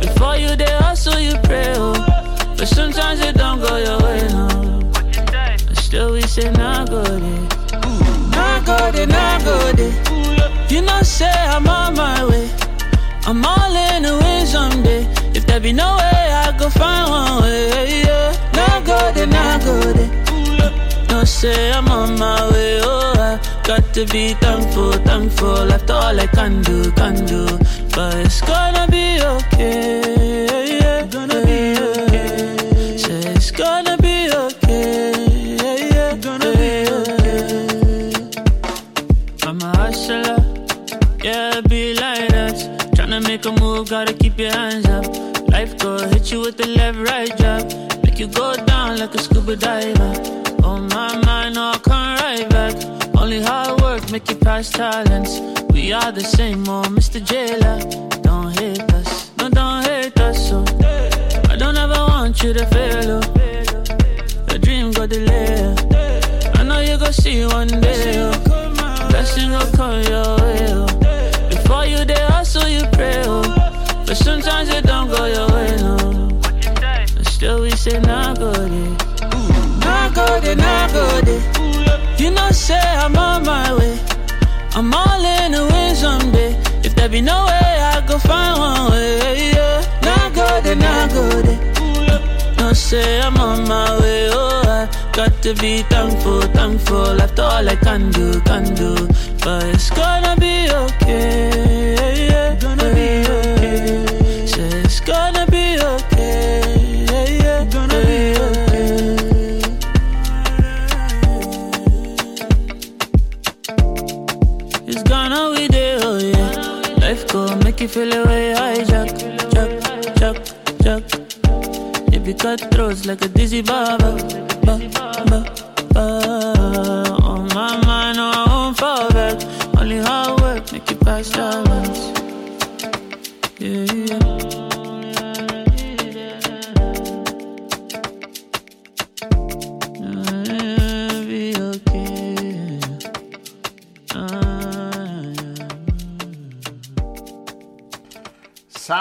Before you they hustle, you pray. Oh. But sometimes it don't go your way, no. But still we say nah good Nah good nah good You know say I'm on my way. I'm all in the wind someday. If there be no way, I go find one way. Yeah. Nah good nah good No say I'm on my way. Oh, I Got to be thankful, thankful after all I can do, can do. But it's gonna be okay. Yeah, gonna be okay. Say it's gonna be okay. Yeah, gonna be okay. I'm a hustler, yeah, be like that. Tryna make a move, gotta keep your hands up. Life go hit you with the left right jab, make you go down like a scuba diver. Make you pass talents. We are the same, oh Mr. Jailer. Don't hate us, no, don't hate us, so. I don't ever want you to fail, oh. Your dream go delay. I know you go see one day, oh. Blessing will come your way, oh. Before you there, hustle, you pray, oh. But sometimes it don't go your way, no. But still we say, nah, go there. Nah, go there, go there. You know, say I'm on my way. I'm all in the wind someday. If there be no way, I go find one way. Yeah. Not good, not good. No, say I'm on my way. Oh, I got to be thankful, thankful after all I can do, can do. But it's gonna be okay. Gonna be okay. Say it's gonna go make you feel away, hijack, jack, jack, jack. If you cut throats like a dizzy baba, ba, ba, ba. On my mind, no, I won't fall back. Only hard work make you pass that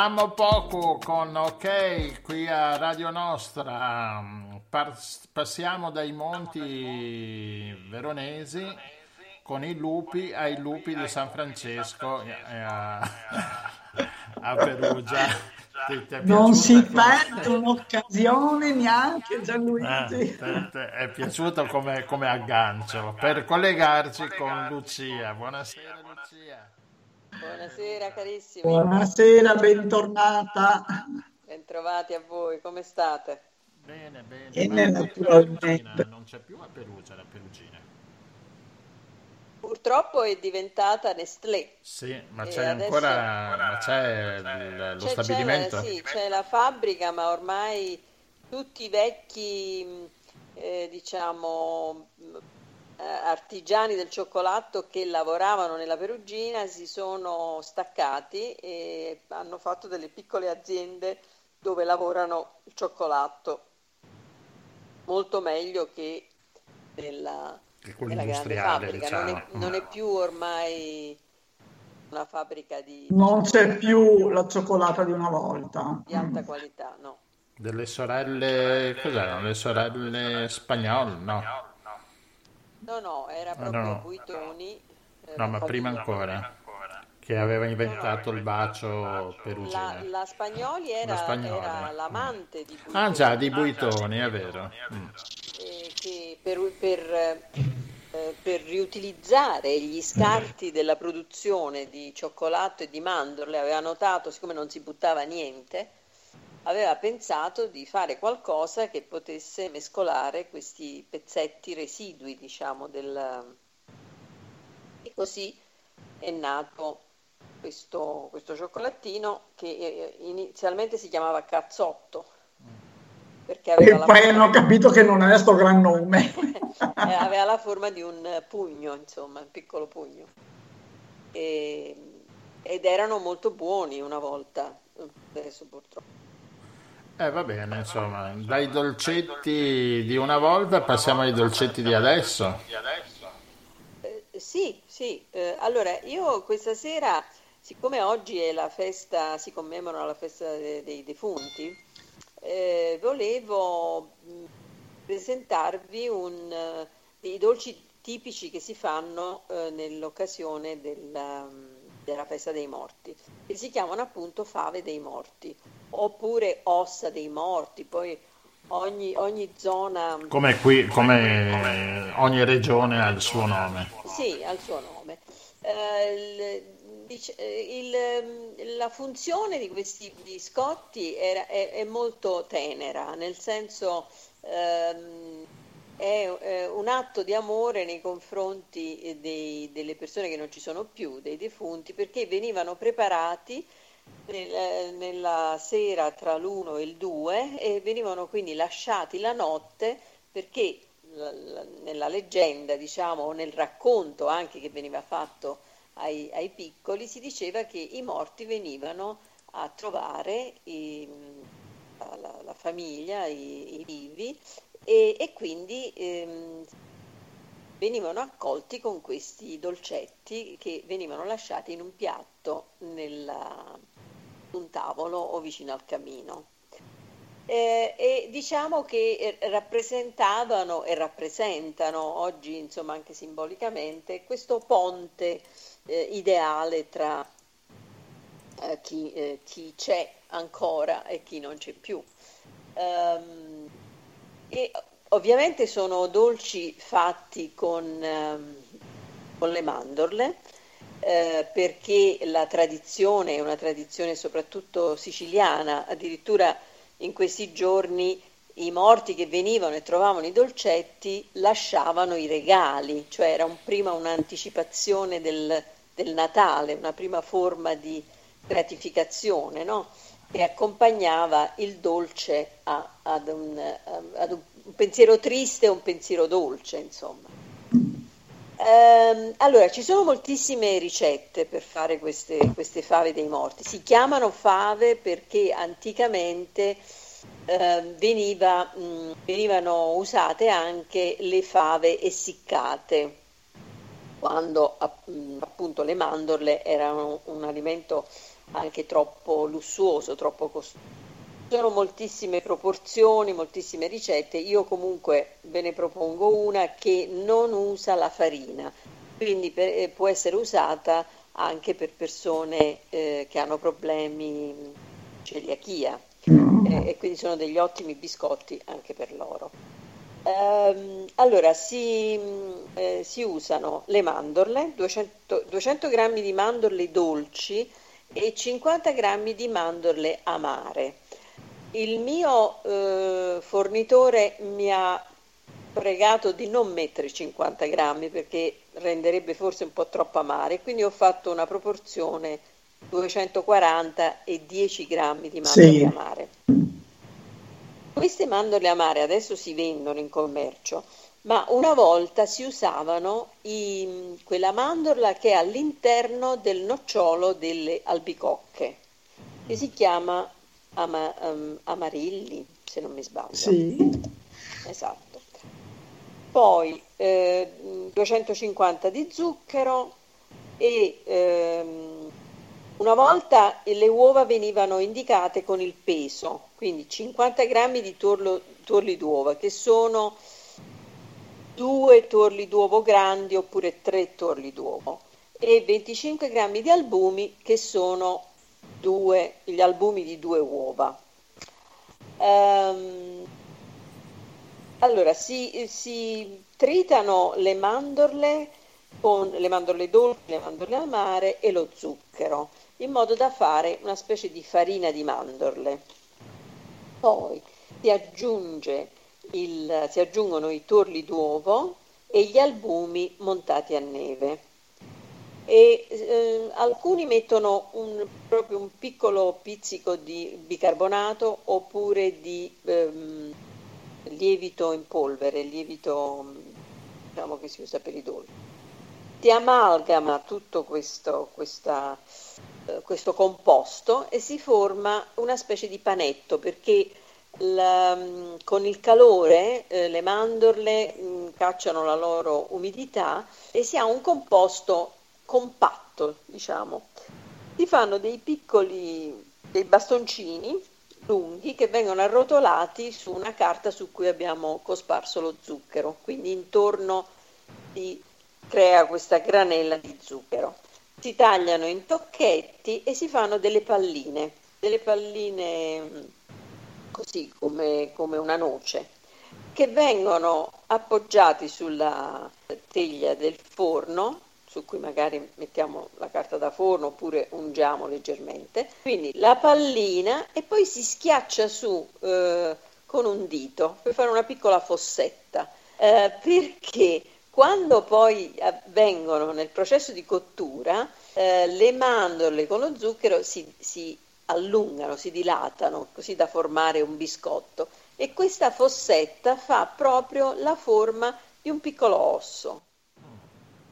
Siamo poco con OK qui a Radio Nostra. Par- passiamo dai monti veronesi con i lupi ai lupi di San Francesco e a, a Perugia. Ti- ti Non si perde un'occasione neanche Eh, Gianluigi. te- è piaciuto come, come aggancio per collegarci con Lucia. Buonasera Lucia. Buonasera carissimi, Buonasera, bentornata. bentrovati a voi, come state? Bene, bene. Bene, naturalmente. Non c'è più a Perugia la Perugina. Purtroppo è diventata Nestlé. Sì, ma c'è adesso- ancora ma c'è il- lo C'è, c'è stabilimento? la, sì, c'è la fabbrica, ma ormai tutti i vecchi, mh, eh, diciamo, artigiani del cioccolato che lavoravano nella Perugina si sono staccati e hanno fatto delle piccole aziende dove lavorano il cioccolato. Molto meglio che nella, nella grande industriale, fabbrica. Non è, diciamo. non è più ormai una fabbrica di, Non c'è più la cioccolata di una volta. di alta qualità, no. Delle sorelle, cos'erano? Le sorelle spagnole? No, No, no, era Ah, proprio no. Buitoni. eh, no, la ma prima ancora, che aveva inventato il bacio La, perugino. la Spagnoli era, La Spagnoli. era l'amante di Buitoni. Ah già, di Buitoni, è vero. Mm. eh, che per, per, eh, per riutilizzare gli scarti della produzione di cioccolato e di mandorle, aveva notato, siccome non si buttava niente, aveva pensato di fare qualcosa che potesse mescolare questi pezzetti residui, diciamo, del... E così è nato questo, questo cioccolatino che eh, inizialmente si chiamava cazzotto, perché E aveva la poi forma- hanno capito che non è sto gran nome. eh, aveva la forma di un pugno, insomma, un piccolo pugno. E- ed erano molto buoni una volta, adesso purtroppo. Eh, va bene, insomma, dai dolcetti di una volta passiamo ai dolcetti di adesso. Eh, sì, sì. eh, allora io questa sera, siccome oggi è la festa, si commemora la festa de- dei defunti, eh, volevo mh, presentarvi un, eh, dei dolci tipici che si fanno eh, nell'occasione della, della festa dei morti, che si chiamano appunto fave dei morti, oppure ossa dei morti, poi ogni, ogni zona... Come qui, come ogni regione ha il suo nome. Sì, ha il suo nome. Eh, dice- eh, il- la funzione di questi biscotti era- è, è molto tenera, nel senso ehm, è, è un atto di amore nei confronti dei- delle persone che non ci sono più, dei defunti, perché venivano preparati nel- nella sera tra l'1 e il 2 e venivano quindi lasciati la notte perché la- la- nella leggenda, diciamo, o nel racconto anche che veniva fatto ai, ai piccoli, si diceva che i morti venivano a trovare i- la- la famiglia, i, i vivi, e, e quindi ehm, venivano accolti con questi dolcetti che venivano lasciati in un piatto nella- un tavolo o vicino al camino. Eh, e diciamo che eh, rappresentavano e rappresentano oggi, insomma, anche simbolicamente, questo ponte eh, ideale tra eh, chi, eh, chi c'è ancora e chi non c'è più. Ehm, e ovviamente sono dolci fatti con, ehm, con le mandorle, eh, perché la tradizione è una tradizione soprattutto siciliana, addirittura in questi giorni i morti che venivano e trovavano i dolcetti lasciavano i regali, cioè era un, prima un'anticipazione del, del, Natale, una prima forma di gratificazione, no? che accompagnava il dolce a, ad, un, ad, un, pensiero triste e un pensiero dolce, insomma. Ehm, allora, ci sono moltissime ricette per fare queste, queste, fave dei morti. Si chiamano fave perché anticamente eh, veniva, mh, venivano usate anche le fave essiccate, quando appunto le mandorle erano un alimento anche troppo lussuoso, troppo costoso. Ci sono moltissime proporzioni, moltissime ricette, io comunque ve ne propongo una che non usa la farina, quindi per, eh, può essere usata anche per persone eh, che hanno problemi di celiachia mm. eh, e quindi sono degli ottimi biscotti anche per loro. Um, allora, si, eh, si, usano le mandorle, 200, 200 g di mandorle dolci e 50 g di mandorle amare. Il mio eh, fornitore mi ha pregato di non mettere 50 grammi perché renderebbe forse un po' troppo amare, quindi ho fatto una proporzione 240 e 10 grammi di mandorle sì. amare. Queste mandorle amare adesso si vendono in commercio, ma una volta si usavano i, quella mandorla che è all'interno del nocciolo delle albicocche, che si chiama ama, um, Amarilli, se non mi sbaglio. Sì. Esatto. Poi eh, 250 di zucchero e ehm, una volta le uova venivano indicate con il peso, quindi 50 grammi di torlo, torli d'uova, che sono due torli d'uovo grandi oppure tre torli d'uovo, e 25 grammi di albumi, che sono due, gli albumi di due uova. Um, allora, si, si, tritano le mandorle con le mandorle dolci, le mandorle amare e lo zucchero, in modo da fare una specie di farina di mandorle. Poi si, il, si aggiungono i torli d'uovo e gli albumi montati a neve e eh, alcuni mettono un, proprio un piccolo pizzico di bicarbonato oppure di ehm, lievito in polvere, lievito diciamo che si usa per i dolci. Si amalgama tutto questo, questa, eh, questo composto e si forma una specie di panetto perché la, con il calore eh, le mandorle mh, cacciano la loro umidità e si ha un composto compatto, diciamo. Si fanno dei piccoli dei bastoncini lunghi che vengono arrotolati su una carta su cui abbiamo cosparso lo zucchero, quindi intorno si crea questa granella di zucchero. Si tagliano in tocchetti e si fanno delle palline, delle palline mm, così come, come una noce, che vengono appoggiati sulla teglia del forno su cui magari mettiamo la carta da forno oppure ungiamo leggermente. Quindi la pallina e poi si schiaccia su eh, con un dito per fare una piccola fossetta. Eh, perché quando poi avvengono nel processo di cottura, eh, le mandorle con lo zucchero si, si allungano, si dilatano, così da formare un biscotto. E questa fossetta fa proprio la forma di un piccolo osso.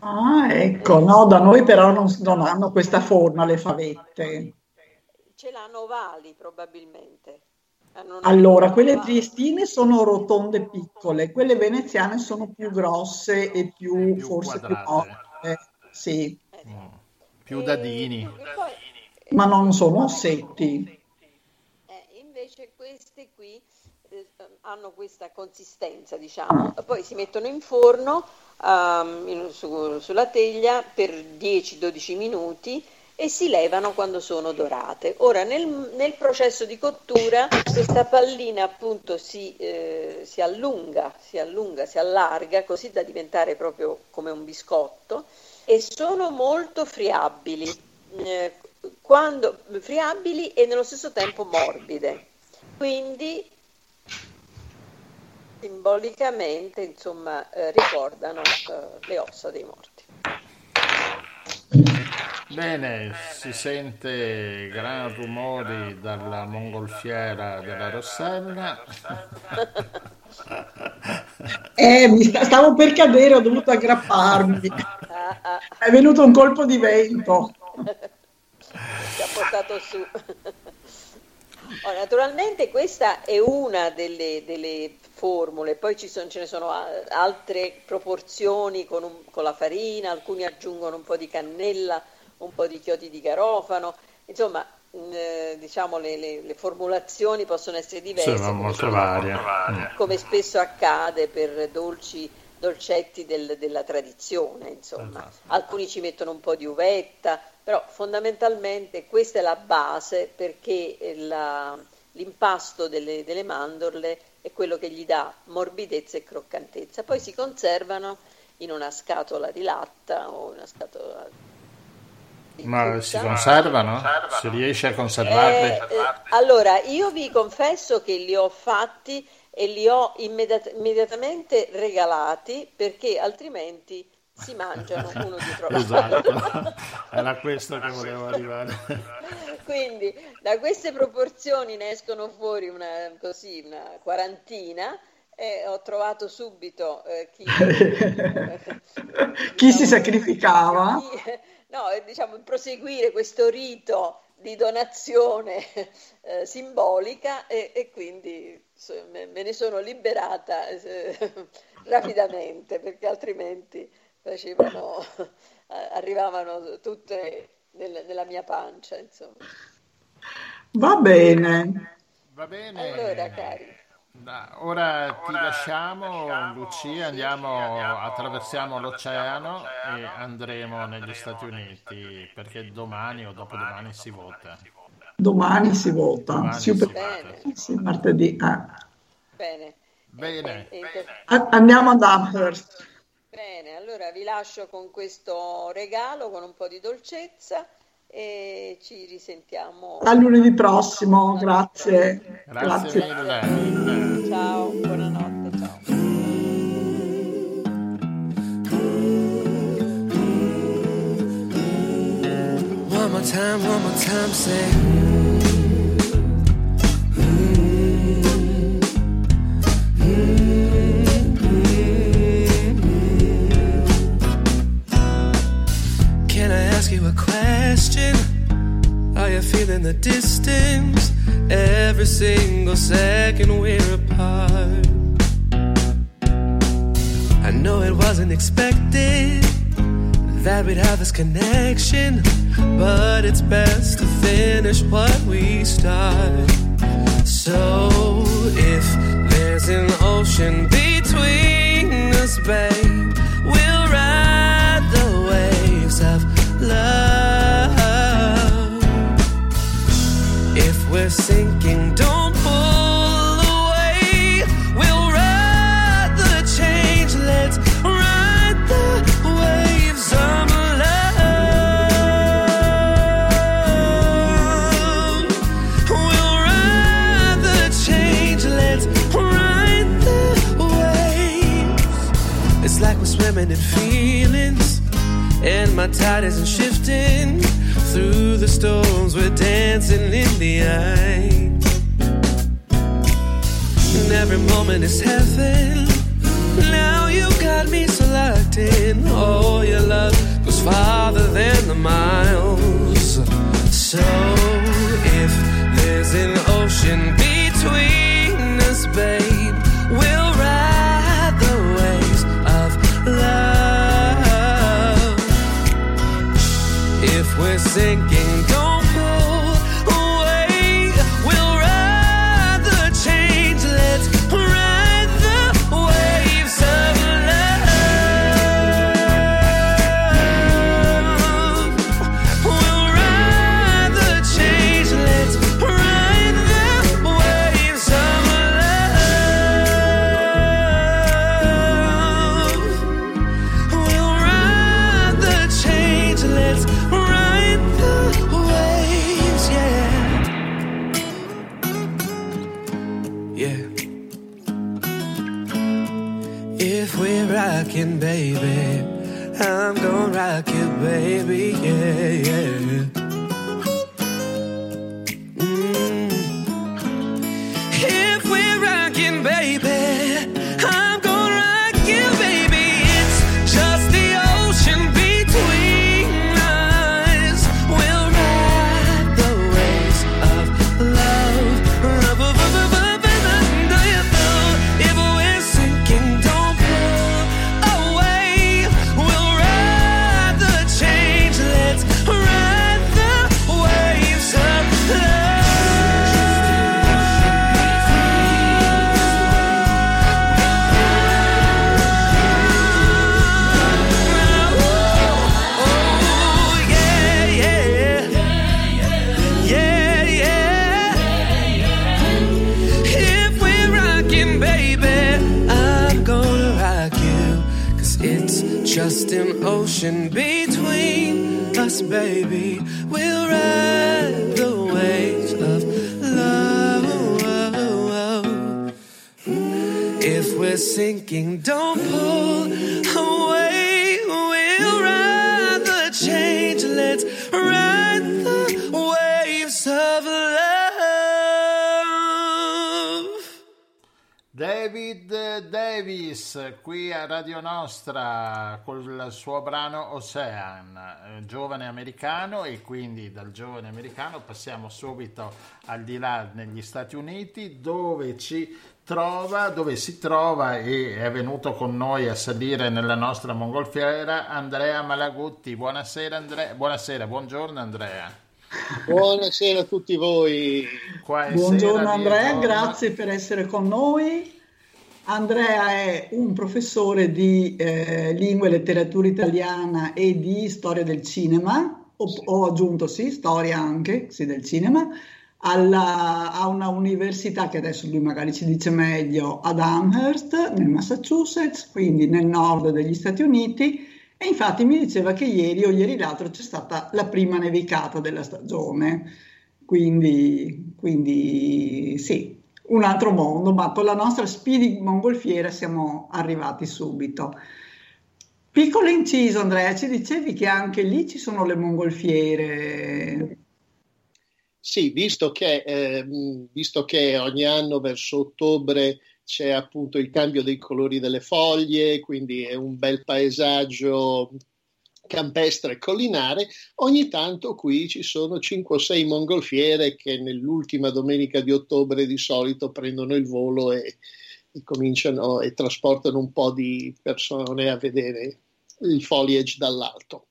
Ah, ecco, no, da noi però non, non hanno questa forma le favette. Ce l'hanno ovali probabilmente. Hanno allora, quelle triestine sono rotonde piccole, quelle veneziane sono più grosse e più, più forse quadrate. più morbide. Sì. Mm. Più dadini. Ma non sono ossetti. Eh, invece queste qui eh, hanno questa consistenza, diciamo. Poi si mettono in forno um, in, su, sulla teglia per 10-12 minuti e si levano quando sono dorate. Ora nel, nel processo di cottura questa pallina appunto si, eh, si, allunga, si allunga, si allarga così da diventare proprio come un biscotto e sono molto friabili, eh, quando, friabili e nello stesso tempo morbide. Quindi simbolicamente insomma, eh, ricordano eh, le ossa dei morti. Bene, si sente gran rumori dalla mongolfiera della Rossella. Eh, mi sta- stavo per cadere, ho dovuto aggrapparmi. Ah, ah, È venuto un colpo di vento. ci ha portato su. Oh, naturalmente questa è una delle, delle formule, poi ci sono- ce ne sono a- altre proporzioni con, un- con la farina, alcuni aggiungono un po' di cannella, un po' di chiodi di garofano, insomma mh, eh, diciamo le, le- le formulazioni possono essere diverse, Sono molto varie. come spesso accade per dolci, dolcetti del- della tradizione, insomma. Alcuni ci mettono un po' di uvetta, però fondamentalmente questa è la base perché eh, la- l'impasto delle, delle mandorle è quello che gli dà morbidezza e croccantezza. Poi si conservano in una scatola di latta o una scatola di Ma si frutta. conservano? Si riesce a conservarli? Eh, eh, allora, io vi confesso che li ho fatti e li ho immediat- immediatamente regalati perché altrimenti si mangiano uno dietro l'altro. Esatto, era questo che volevo arrivare. Quindi da queste proporzioni ne escono fuori una, così, una quarantina e ho trovato subito eh, chi, Chi si sacrificava? chi- no, eh, diciamo, proseguire questo rito di donazione eh, simbolica e, e quindi so- me, me ne sono liberata eh, rapidamente perché altrimenti facevano, arrivavano tutte nel- nella mia pancia, insomma. Va bene. Va bene. Allora, cari. Da- ora ti lasciamo, Lucia, andiamo, attraversiamo l'oceano e andremo negli Stati Uniti perché domani o dopodomani si vota. Domani si vota. Domani si per- vota. sì, martedì. eh. Bene. Bene. E- e- A- Andiamo ad Amherst. Bene, allora vi lascio con questo regalo, con un po' di dolcezza e ci risentiamo. A lunedì prossimo, grazie. Grazie mille. Ciao, buonanotte, ciao. One more time, one more time, say. Distance? Every single second we're apart. I know it wasn't expected that we'd have this connection, but it's best to finish what we start. So if there's an ocean between us, babe, we're sinking, don't pull away. We'll ride the change. Let's ride the waves. We'll ride the change. Let's ride the waves. It's like we're swimming in feelings, and my tide isn't shifting. Through the storms, we're dancing in the eye. And every moment is heaven. Now you got me locked in. Oh, your love goes farther than the miles. So if there's an ocean between us, babe, we'll ride we're sinking, an ocean Qui a Radio Nostra col suo brano Ocean, eh, giovane americano e quindi dal giovane americano passiamo subito al di là negli Stati Uniti dove ci trova, dove si trova e è venuto con noi a salire nella nostra mongolfiera Andrea Malagutti. Buonasera Andrea, buonasera, buongiorno Andrea. Buonasera a tutti voi. Buongiorno Andrea, grazie per essere con noi. Andrea è un professore di eh, lingua e letteratura italiana e di storia del cinema, ho, ho aggiunto sì, storia anche, sì, del cinema, alla- a una università che adesso lui magari ci dice meglio, ad Amherst, nel Massachusetts, quindi nel nord degli Stati Uniti. E infatti mi diceva che ieri o ieri l'altro c'è stata la prima nevicata della stagione. Quindi, quindi sì, un altro mondo, ma con la nostra Speedy mongolfiera siamo arrivati subito. Piccolo inciso, Andrea, ci dicevi che anche lì ci sono le mongolfiere. Sì, visto che, eh, visto che ogni anno verso ottobre c'è appunto il cambio dei colori delle foglie, quindi è un bel paesaggio campestre collinare, ogni tanto qui ci sono 5 o 6 mongolfiere che nell'ultima domenica di ottobre di solito prendono il volo e, e cominciano e trasportano un po' di persone a vedere il foliage dall'alto.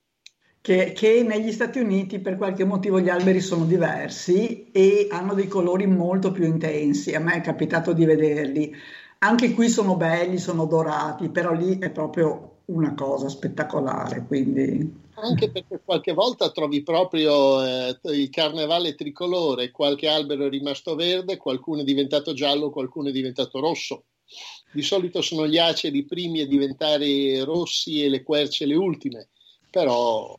Che, che negli Stati Uniti per qualche motivo gli alberi sono diversi e hanno dei colori molto più intensi. A me è capitato di vederli. Anche qui sono belli, sono dorati, però lì è proprio una cosa spettacolare. Quindi Anche perché qualche volta trovi proprio eh, il carnevale tricolore, qualche albero è rimasto verde, qualcuno è diventato giallo, qualcuno è diventato rosso. Di solito sono gli aceri i primi a diventare rossi e le querce le ultime, però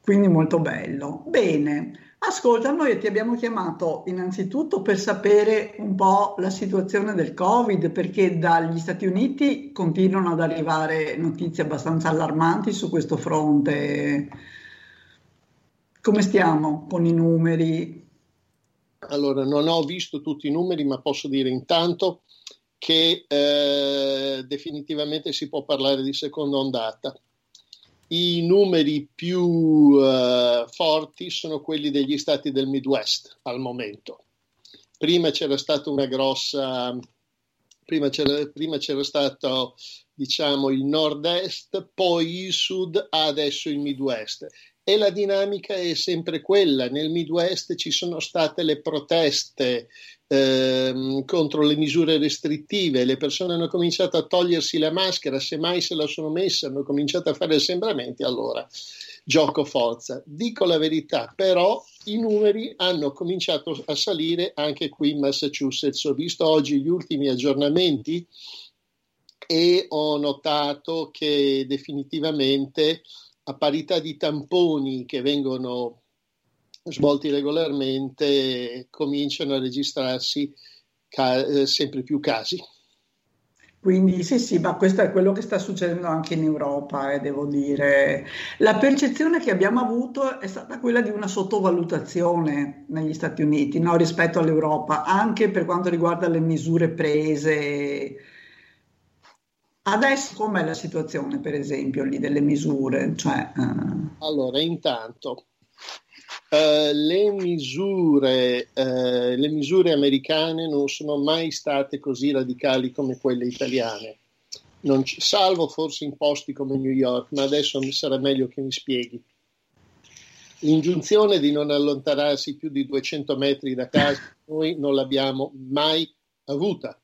Quindi molto bello. Bene, ascolta, noi ti abbiamo chiamato innanzitutto per sapere un po' la situazione del Covid, perché dagli Stati Uniti continuano ad arrivare notizie abbastanza allarmanti su questo fronte. Come stiamo con i numeri? Allora, non ho visto tutti i numeri, ma posso dire intanto che eh, definitivamente si può parlare di seconda ondata. I numeri più eh, forti sono quelli degli stati del Midwest al momento. Prima c'era stata una grossa, prima c'era, prima c'era stato diciamo il nord-est, poi il sud, adesso il Midwest. E la dinamica è sempre quella. Nel Midwest ci sono state le proteste ehm, contro le misure restrittive, le persone hanno cominciato a togliersi la maschera, semmai se la sono messa, hanno cominciato a fare assembramenti, allora gioco forza. Dico la verità, però i numeri hanno cominciato a salire anche qui in Massachusetts. Ho visto oggi gli ultimi aggiornamenti e ho notato che definitivamente a parità di tamponi che vengono svolti regolarmente cominciano a registrarsi ca- eh, sempre più casi. Quindi sì, sì, ma questo è quello che sta succedendo anche in Europa, eh, devo dire. La percezione che abbiamo avuto è stata quella di una sottovalutazione negli Stati Uniti no, rispetto all'Europa, anche per quanto riguarda le misure prese. Adesso com'è la situazione, per esempio, lì delle misure? Cioè, uh... Allora, intanto, Uh, le, misure, uh, le misure americane non sono mai state così radicali come quelle italiane, c- salvo forse in posti come New York, ma adesso mi sarà meglio che mi spieghi. L'ingiunzione di non allontanarsi più di 200 metri da casa noi non l'abbiamo mai avuta.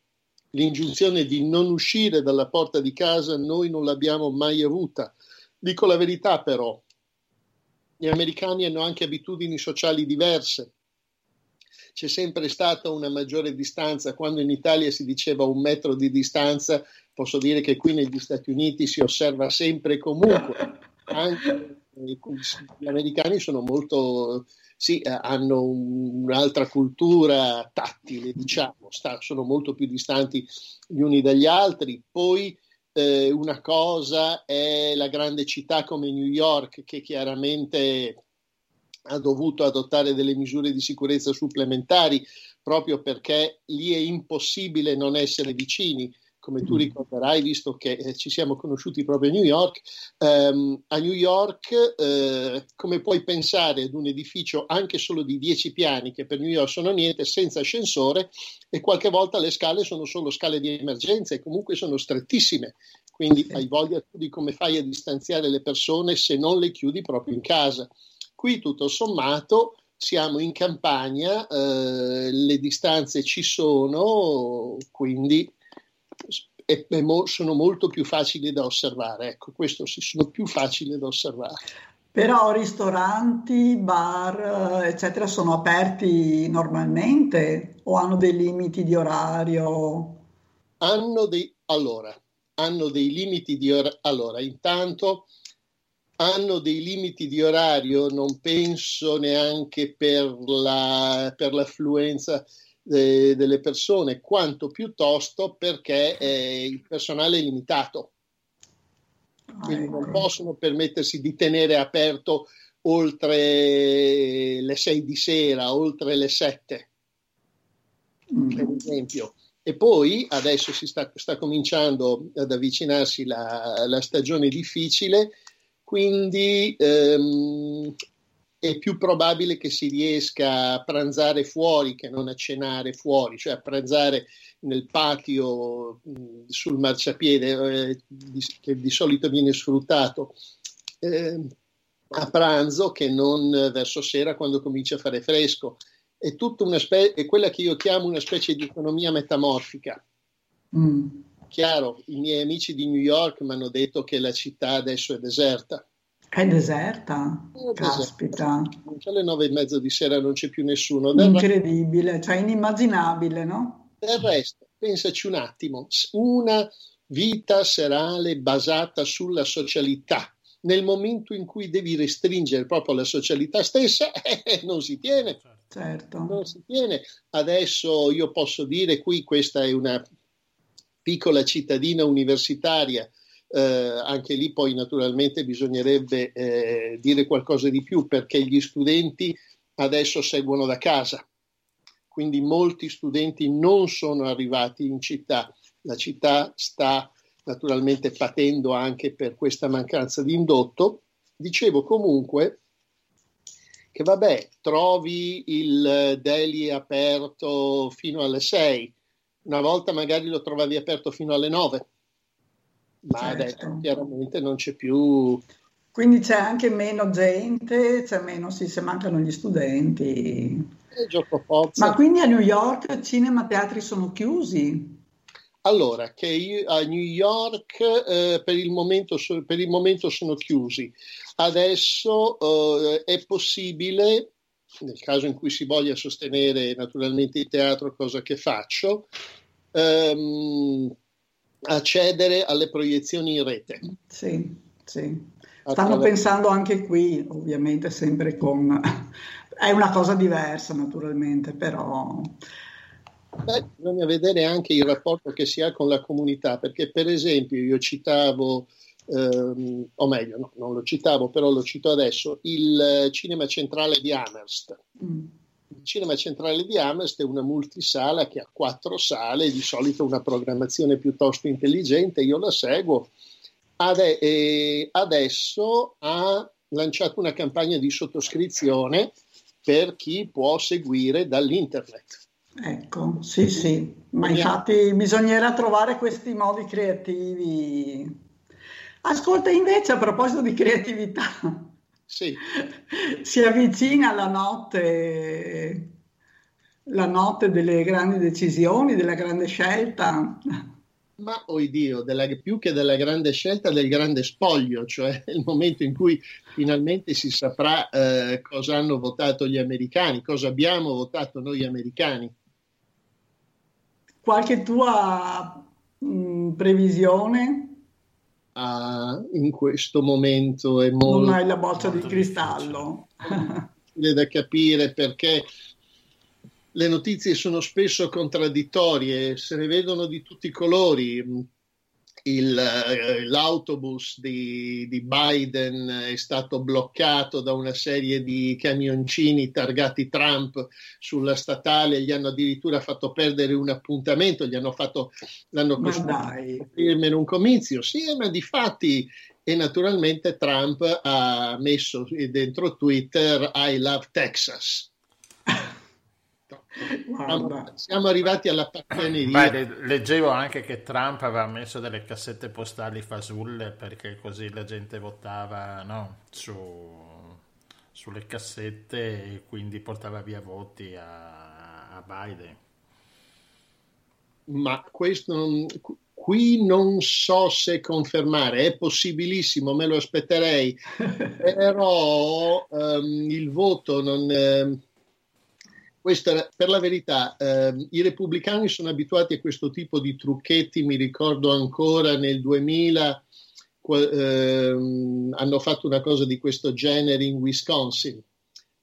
L'ingiunzione di non uscire dalla porta di casa noi non l'abbiamo mai avuta. Dico la verità però, gli americani hanno anche abitudini sociali diverse. C'è sempre stata una maggiore distanza. Quando in Italia si diceva un metro di distanza, posso dire che qui negli Stati Uniti si osserva sempre e comunque. Anche gli americani sono molto, sì, hanno un'altra cultura tattile, diciamo, sono molto più distanti gli uni dagli altri. Poi eh, una cosa è la grande città come New York che chiaramente ha dovuto adottare delle misure di sicurezza supplementari proprio perché lì è impossibile non essere vicini come tu mm. ricorderai, visto che eh, ci siamo conosciuti proprio a New York, ehm, a New York, eh, come puoi pensare ad un edificio anche solo di 10 piani, che per New York sono niente, senza ascensore, e qualche volta le scale sono solo scale di emergenza e comunque sono strettissime. Quindi hai voglia di come fai a distanziare le persone se non le chiudi proprio in casa. Qui tutto sommato siamo in campagna, eh, le distanze ci sono, quindi e, e mo, sono molto più facili da osservare. Ecco, questo sì, sono più facili da osservare. Però ristoranti, bar, eccetera, sono aperti normalmente o hanno dei limiti di orario? Hanno dei, allora, hanno dei limiti di orario. Allora, intanto hanno dei limiti di orario, non penso neanche per, la, per l'affluenza de, delle persone, quanto piuttosto perché eh, il personale è limitato. Quindi non possono permettersi di tenere aperto oltre le 6 di sera, oltre le 7, mm. per esempio. E poi adesso si sta, sta cominciando ad avvicinarsi la, la stagione difficile, quindi ehm, è più probabile che si riesca a pranzare fuori che non a cenare fuori, cioè a pranzare nel patio mh, sul marciapiede eh, di, che di solito viene sfruttato eh, a pranzo che non verso sera quando comincia a fare fresco. È, tutta una spe- è quella che io chiamo una specie di economia metamorfica. Mm. Chiaro, i miei amici di New York mi hanno detto che la città adesso è deserta è deserta? È Caspita. Deserta. Alle nove e mezza di sera non c'è più nessuno. Del Incredibile, cioè inimmaginabile, no? Del resto, pensaci un attimo, una vita serale basata sulla socialità, nel momento in cui devi restringere proprio la socialità stessa, eh, non si tiene. Certo. Non si tiene. Adesso io posso dire qui, questa è una piccola cittadina universitaria eh, anche lì poi naturalmente bisognerebbe eh, dire qualcosa di più perché gli studenti adesso seguono da casa, quindi molti studenti non sono arrivati in città, la città sta naturalmente patendo anche per questa mancanza di indotto. Dicevo comunque che vabbè, trovi il Delhi aperto fino alle 6, una volta magari lo trovavi aperto fino alle 9 ma certo. adesso chiaramente non c'è più. Quindi c'è anche meno gente, c'è meno, sì, se mancano gli studenti. Ma quindi a New York cinema e teatri sono chiusi? Allora, che io, a New York eh, per, il momento, per, il momento, sono chiusi. Adesso eh, è possibile, nel caso in cui si voglia sostenere naturalmente il teatro, cosa che faccio, ehm, accedere alle proiezioni in rete. Sì, sì. Stanno pensando anche qui, ovviamente sempre con... È una cosa diversa naturalmente, però... Beh, bisogna vedere anche il rapporto che si ha con la comunità, perché per esempio io citavo, ehm, o meglio, no, non lo citavo, però lo cito adesso, il cinema centrale di Amherst. Mm. Il cinema centrale di Amherst è una multisala che ha quattro sale, di solito una programmazione piuttosto intelligente, io la seguo. Ade- adesso ha lanciato una campagna di sottoscrizione per chi può seguire dall'internet. Ecco, sì, sì, ma infatti bisognerà trovare questi modi creativi. Ascolta invece a proposito di creatività, sì. si avvicina la notte, la notte delle grandi decisioni, della grande scelta. Ma, oh Dio, della, più che della grande scelta, del grande spoglio, cioè il momento in cui finalmente si saprà eh, cosa hanno votato gli americani, cosa abbiamo votato noi americani. Qualche tua mh, previsione? Ah, in questo momento è molto... Non hai la boccia di cristallo. Difficile da capire perché le notizie sono spesso contraddittorie, se ne vedono di tutti i colori. Il, eh, l'autobus di, di, Biden è stato bloccato da una serie di camioncini targati Trump sulla statale, gli hanno addirittura fatto perdere un appuntamento, gli hanno fatto, l'hanno firmare un comizio. Sì, ma di fatti e naturalmente Trump ha messo dentro Twitter I love Texas. Guarda. Siamo arrivati alla paccaneria. Beh, leggevo anche che Trump aveva messo delle cassette postali fasulle perché così la gente votava no, su, sulle cassette e quindi portava via voti a, a Biden. Ma questo non, qui non so se confermare, è possibilissimo, me lo aspetterei, però um, il voto non... Um, questa, per la verità, eh, i repubblicani sono abituati a questo tipo di trucchetti, mi ricordo ancora nel 2000 eh, hanno fatto una cosa di questo genere in Wisconsin.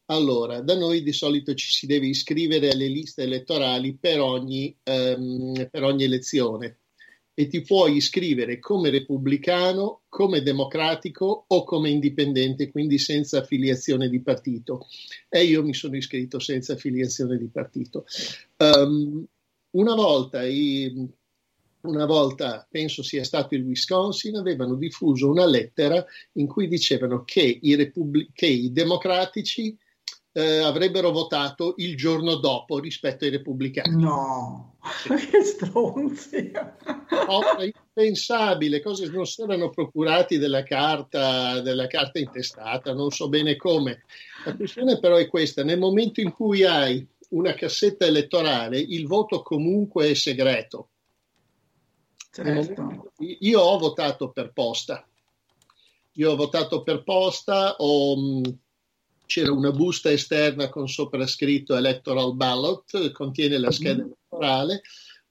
Allora, da noi di solito ci si deve iscrivere alle liste elettorali per ogni, ehm, per ogni elezione e ti puoi iscrivere come repubblicano, come democratico o come indipendente, quindi senza affiliazione di partito. E io mi sono iscritto senza affiliazione di partito. Um, una volta i, una volta, penso sia stato il Wisconsin, avevano diffuso una lettera in cui dicevano che i, repubblic- che i democratici eh, avrebbero votato il giorno dopo rispetto ai repubblicani. No, che stronzi! È impensabile, cose non si erano procurati della carta, della carta intestata, non so bene come. La questione però è questa, nel momento in cui hai una cassetta elettorale, il voto comunque è segreto. Certo. Io ho votato per posta. Io ho votato per posta, ho c'era una busta esterna con sopra scritto electoral ballot, contiene la scheda mm-hmm. elettorale.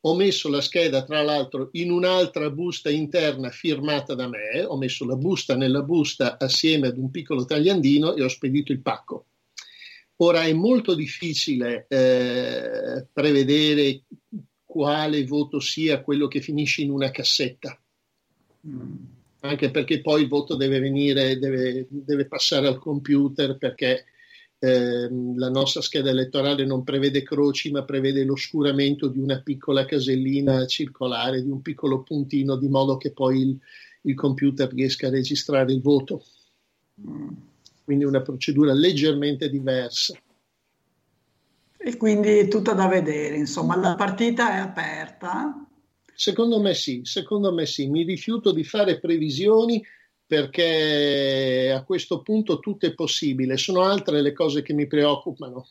Ho messo la scheda, tra l'altro, in un'altra busta interna firmata da me. Ho messo la busta nella busta assieme ad un piccolo tagliandino e ho spedito il pacco. Ora è molto difficile eh, prevedere quale voto sia quello che finisce in una cassetta. Mm anche perché poi il voto deve venire, deve, deve passare al computer perché eh, la nostra scheda elettorale non prevede croci ma prevede l'oscuramento di una piccola casellina circolare, di un piccolo puntino, di modo che poi il, il computer riesca a registrare il voto. Quindi una procedura leggermente diversa. E quindi è tutta da vedere, insomma, la partita è aperta Secondo me sì, secondo me sì. Mi rifiuto di fare previsioni perché a questo punto tutto è possibile. Sono altre le cose che mi preoccupano.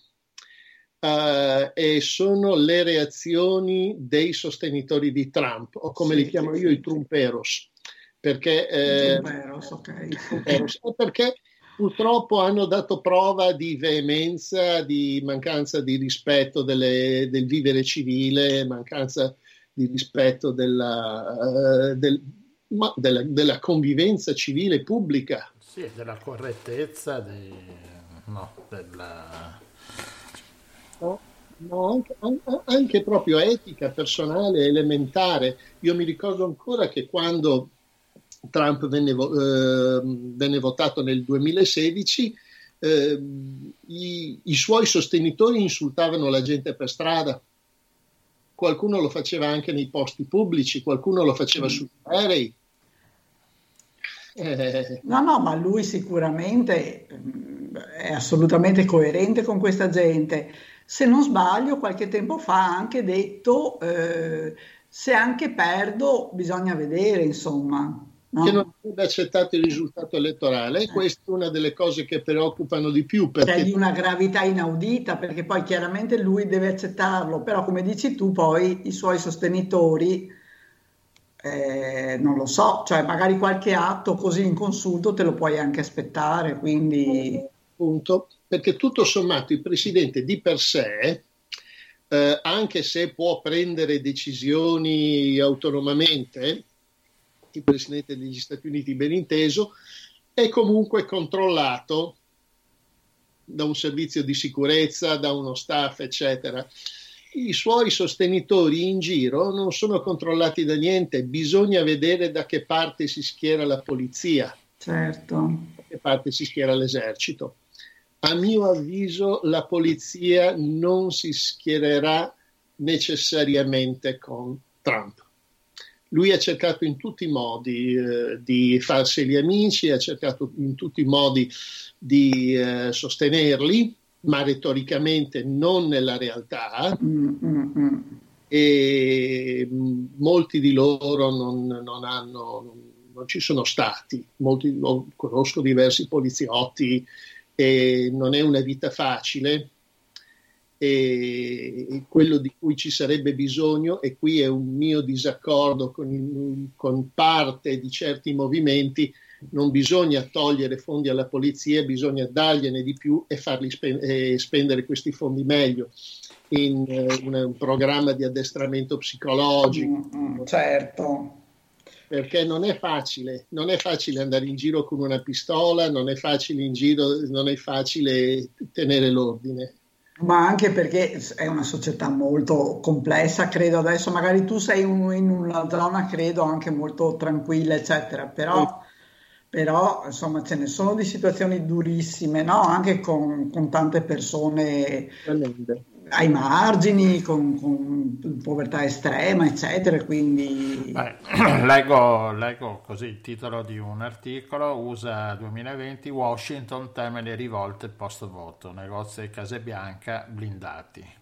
Uh, e sono le reazioni dei sostenitori di Trump, o come sì, li chiamo io, i Trumperos. Perché, eh, Trumperos, okay. Trumperos, perché purtroppo hanno dato prova di veemenza, di mancanza di rispetto delle, del vivere civile, mancanza di rispetto della, uh, del, della, della, convivenza civile pubblica. Sì, della correttezza, di, no, della... No. No, anche, anche, proprio etica personale, elementare. Io mi ricordo ancora che quando Trump venne, eh, venne votato nel 2016, eh, i, i suoi sostenitori insultavano la gente per strada qualcuno lo faceva anche nei posti pubblici, qualcuno lo faceva mm. sugli aerei. Eh. No, no, ma lui sicuramente mm, è assolutamente coerente con questa gente. Se non sbaglio, qualche tempo fa ha anche detto eh, se anche perdo bisogna vedere, insomma? Che non avrebbe accettato il risultato elettorale. E questa è una delle cose che preoccupano di più. Perché... C'è di una gravità inaudita, perché poi chiaramente lui deve accettarlo, però come dici tu, poi i suoi sostenitori, eh, non lo so, cioè magari qualche atto così inconsulto te lo puoi anche aspettare, quindi... Punto, perché tutto sommato il presidente di per sé, eh, anche se può prendere decisioni autonomamente, il Presidente degli Stati Uniti ben inteso, è comunque controllato da un servizio di sicurezza, da uno staff, eccetera. I suoi sostenitori in giro non sono controllati da niente, bisogna vedere da che parte si schiera la polizia, certo. da che parte si schiera l'esercito. A mio avviso la polizia non si schiererà necessariamente con Trump. Lui ha cercato in tutti i modi eh, di farseli amici, ha cercato in tutti i modi di eh, sostenerli, ma retoricamente non nella realtà. Mm, mm, mm. E molti di loro non, non, hanno, non ci sono stati. Molti, conosco diversi poliziotti e non è una vita facile e quello di cui ci sarebbe bisogno, e qui è un mio disaccordo con, con parte di certi movimenti, non bisogna togliere fondi alla polizia, bisogna dargliene di più e farli spen- e spendere questi fondi meglio in uh, un, un, programma di addestramento psicologico. Mm, mm, certo. Perché non è facile, non è facile andare in giro con una pistola, non è facile in giro, non è facile tenere l'ordine ma anche perché è una società molto complessa, credo. Adesso magari tu sei un, in una zona, credo, anche molto tranquilla, eccetera, però, però insomma ce ne sono di situazioni durissime, no? anche con, con tante persone ai margini, con, con, povertà estrema, eccetera. Quindi... Beh, leggo, leggo, così il titolo di un articolo, USA 2020, Washington teme le rivolte post voto, negozi di Casa Bianca blindati.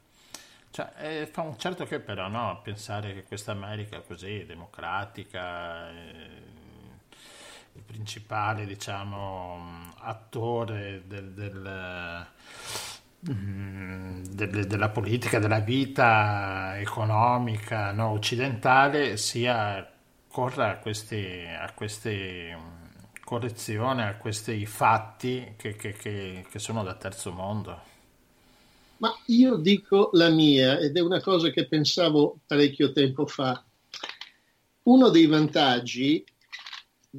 Cioè, eh, fa un certo che però no, pensare che questa America così democratica, eh, il principale diciamo attore del, del de, della politica, della vita economica no, occidentale sia corra a queste, a queste mm, correzioni, a questi fatti che, che, che, che sono da terzo mondo. Ma io dico la mia ed è una cosa che pensavo parecchio tempo fa. Uno dei vantaggi,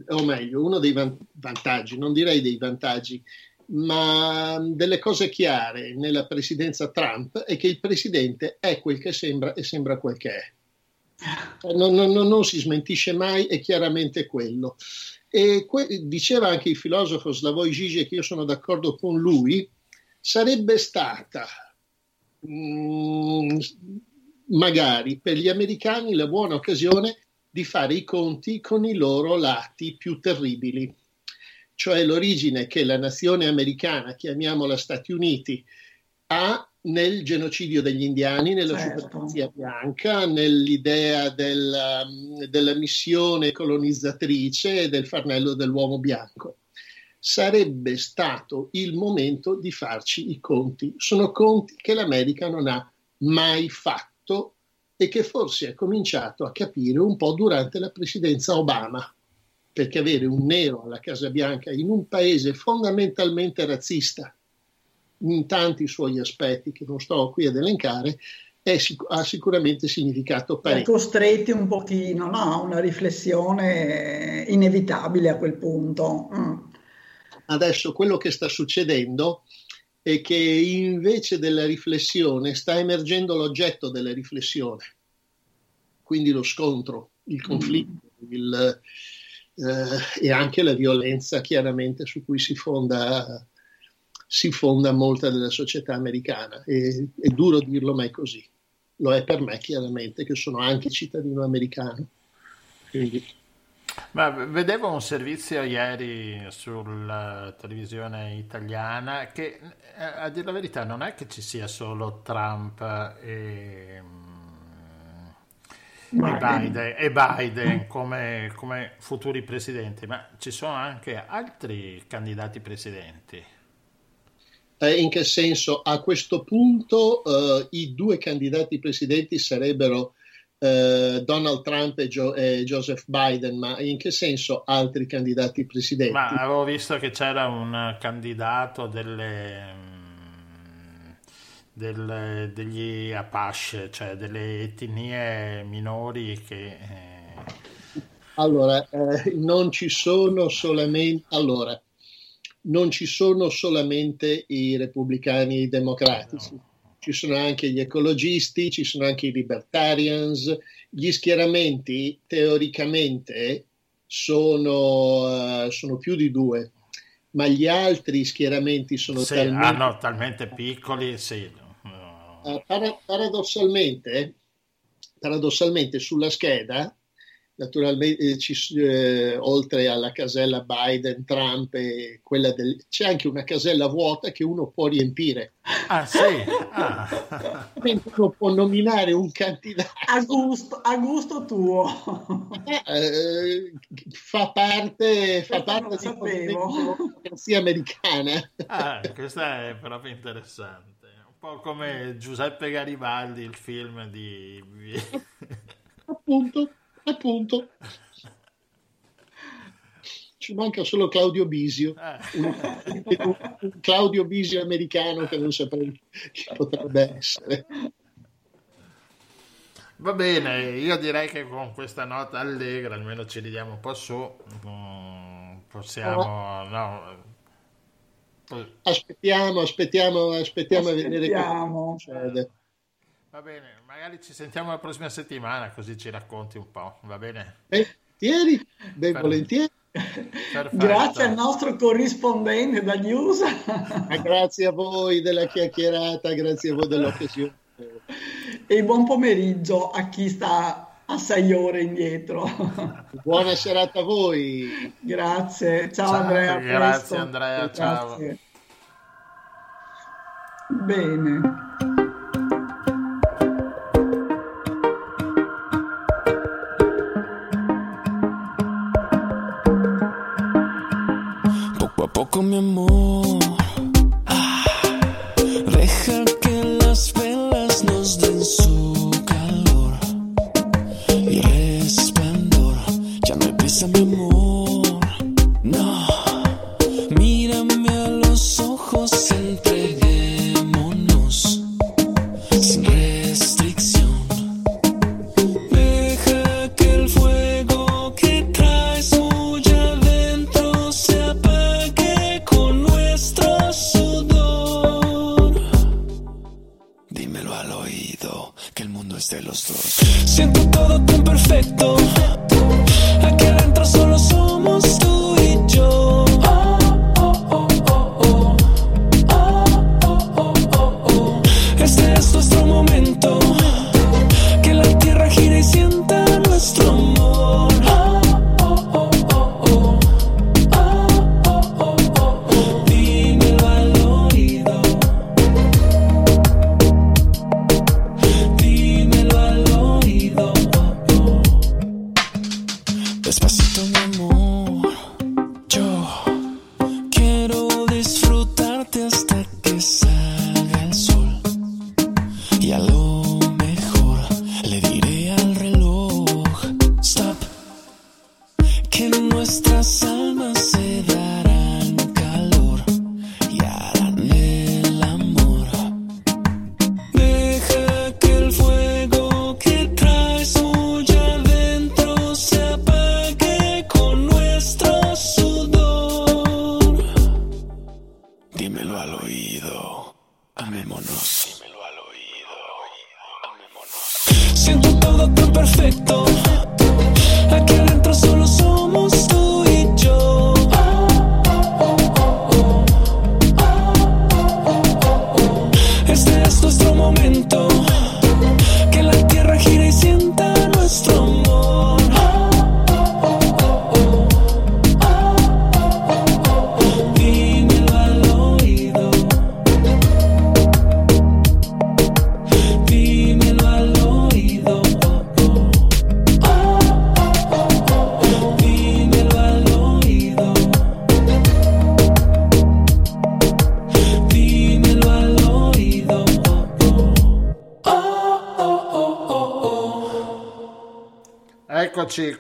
o meglio, uno dei vantaggi, non direi dei vantaggi, ma delle cose chiare nella presidenza Trump è che il presidente è quel che sembra e sembra quel che è. Non, non, non si smentisce mai, è chiaramente quello. E que- diceva anche il filosofo Slavoj Žižek, io sono d'accordo con lui, sarebbe stata mh, mm, magari per gli americani la buona occasione di fare i conti con i loro lati più terribili cioè l'origine che la nazione americana, chiamiamola Stati Uniti, ha nel genocidio degli indiani, nella certo. supremazia bianca, nell'idea della, della missione colonizzatrice e del farnello dell'uomo bianco. Sarebbe stato il momento di farci i conti. Sono conti che l'America non ha mai fatto e che forse ha cominciato a capire un po' durante la presidenza Obama perché avere un nero alla Casa Bianca in un paese fondamentalmente razzista, in tanti suoi aspetti che non sto qui ad elencare, sic- ha sicuramente significato parecchio. Costretti un pochino no? a una riflessione inevitabile a quel punto. Mm. Adesso quello che sta succedendo è che invece della riflessione sta emergendo l'oggetto della riflessione, quindi lo scontro, il conflitto il, eh, e anche la violenza chiaramente su cui si fonda, si fonda molta della società americana. E, è duro dirlo, ma è così. Lo è per me chiaramente, che sono anche cittadino americano. Quindi ma vedevo un servizio ieri sulla televisione italiana che eh, a dire la verità non è che ci sia solo Trump e, mm, e Biden, e Biden come, come, futuri presidenti, ma ci sono anche altri candidati presidenti. Eh, in che senso? A questo punto uh, i due candidati presidenti sarebbero eh, Donald Trump e, Joe, e, Joseph Biden, ma in che senso altri candidati presidenti? Ma avevo visto che c'era un candidato delle, delle, degli Apache, cioè delle etnie minori che... Eh... Allora, eh, non ci sono solamente... Allora, non ci sono solamente i repubblicani democratici. No ci sono anche gli ecologisti, ci sono anche i libertarians, gli schieramenti teoricamente sono, uh, sono più di due, ma gli altri schieramenti sono sì, talmente... Ah, talmente piccoli, sì. Uh, para- paradossalmente, paradossalmente sulla scheda naturalmente eh, ci, eh, oltre alla casella Biden, Trump e quella del, c'è anche una casella vuota che uno può riempire. Ah sì? Ah. Uno può nominare un candidato. A gusto, a gusto tuo. Eh, fa parte, fa parte della democrazia americana. Ah, questa è proprio interessante. Un po' come Giuseppe Garibaldi, il film di... Appunto appunto. Ci manca solo Claudio Bisio. Eh. un, un, Claudio Bisio americano che non saprei chi potrebbe essere. Va bene io direi che con questa nota allegra almeno ci ridiamo un po' su. Mm, possiamo no, aspettiamo aspettiamo aspettiamo, aspettiamo. a vedere cosa succede Va bene, magari ci sentiamo la prossima settimana così ci racconti un po', va bene? Volentieri, ben per... volentieri. Perfetto. Grazie al nostro corrispondente dagli USA. grazie a voi della chiacchierata, grazie a voi dell'occasione. E buon pomeriggio a chi sta a sei ore indietro. Buona serata a voi. Grazie, ciao, ciao Andrea. Grazie Andrea, ciao. Grazie. Bene. poco mi amor. myself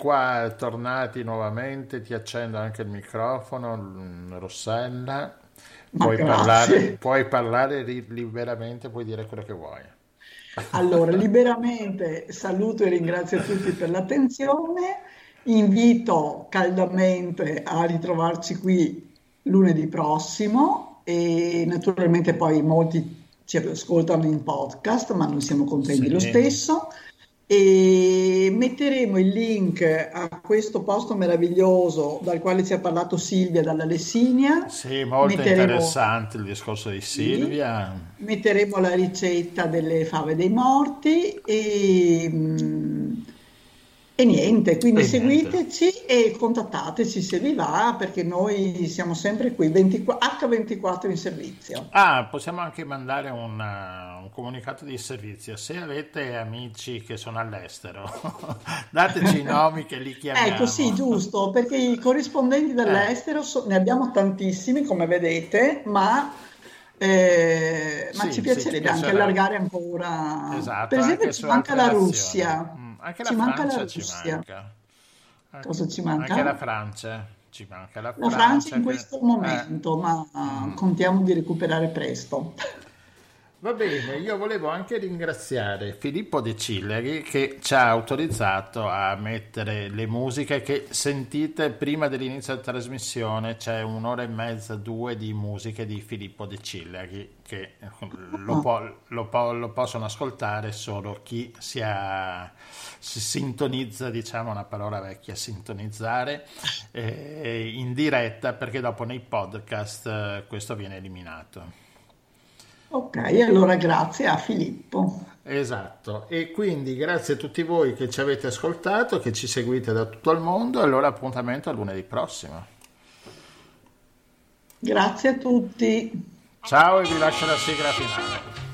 qua, tornati nuovamente, ti accendo anche il microfono, mm, Rossella, puoi parlare, puoi parlare liberamente, puoi dire quello che vuoi. Allora, liberamente saluto e ringrazio tutti per l'attenzione. Invito caldamente a ritrovarci qui lunedì prossimo e naturalmente poi molti ci ascoltano in podcast, ma noi siamo contenti Sì. lo stesso. E metteremo il link a questo posto meraviglioso dal quale ci ha parlato Silvia dalla Lessinia. Sì, molto Metteremo- interessante il discorso di Silvia. Metteremo la ricetta delle fave dei morti e, mm, e niente, quindi E seguiteci e contattateci se vi va perché noi siamo sempre qui 24 H24 in servizio. Ah, possiamo anche mandare un, uh, un comunicato di servizio. Se avete amici che sono all'estero, dateci i nomi che li chiamiamo. Ecco, sì, giusto, perché i corrispondenti dall'estero so- ne abbiamo tantissimi, come vedete, ma, eh, ma Sì, ci sì, piacerebbe ci anche allargare ancora. Esatto, per esempio, anche ci manca la. Russia. Mm, anche Ci la manca la Francia ci Russia. manca. Anche- Cosa ci manca? Anche la Francia ci manca. La, La Francia in che- questo eh, momento, ma contiamo di recuperare presto. Va bene, io volevo anche ringraziare Filippo De Cilleri che ci ha autorizzato a mettere le musiche che sentite prima dell'inizio della trasmissione. C'è un'ora e mezza, due di musiche di Filippo De Cilleri che lo, po- lo po- lo possono ascoltare solo chi si, ha- si sintonizza, diciamo una parola vecchia, sintonizzare eh, in diretta perché dopo nei podcast eh, questo viene eliminato. Ok, allora grazie a Filippo. Esatto, e quindi grazie a tutti voi che ci avete ascoltato, che ci seguite da tutto il mondo, e allora appuntamento a lunedì prossimo. Grazie a tutti. Ciao e vi lascio la sigla finale.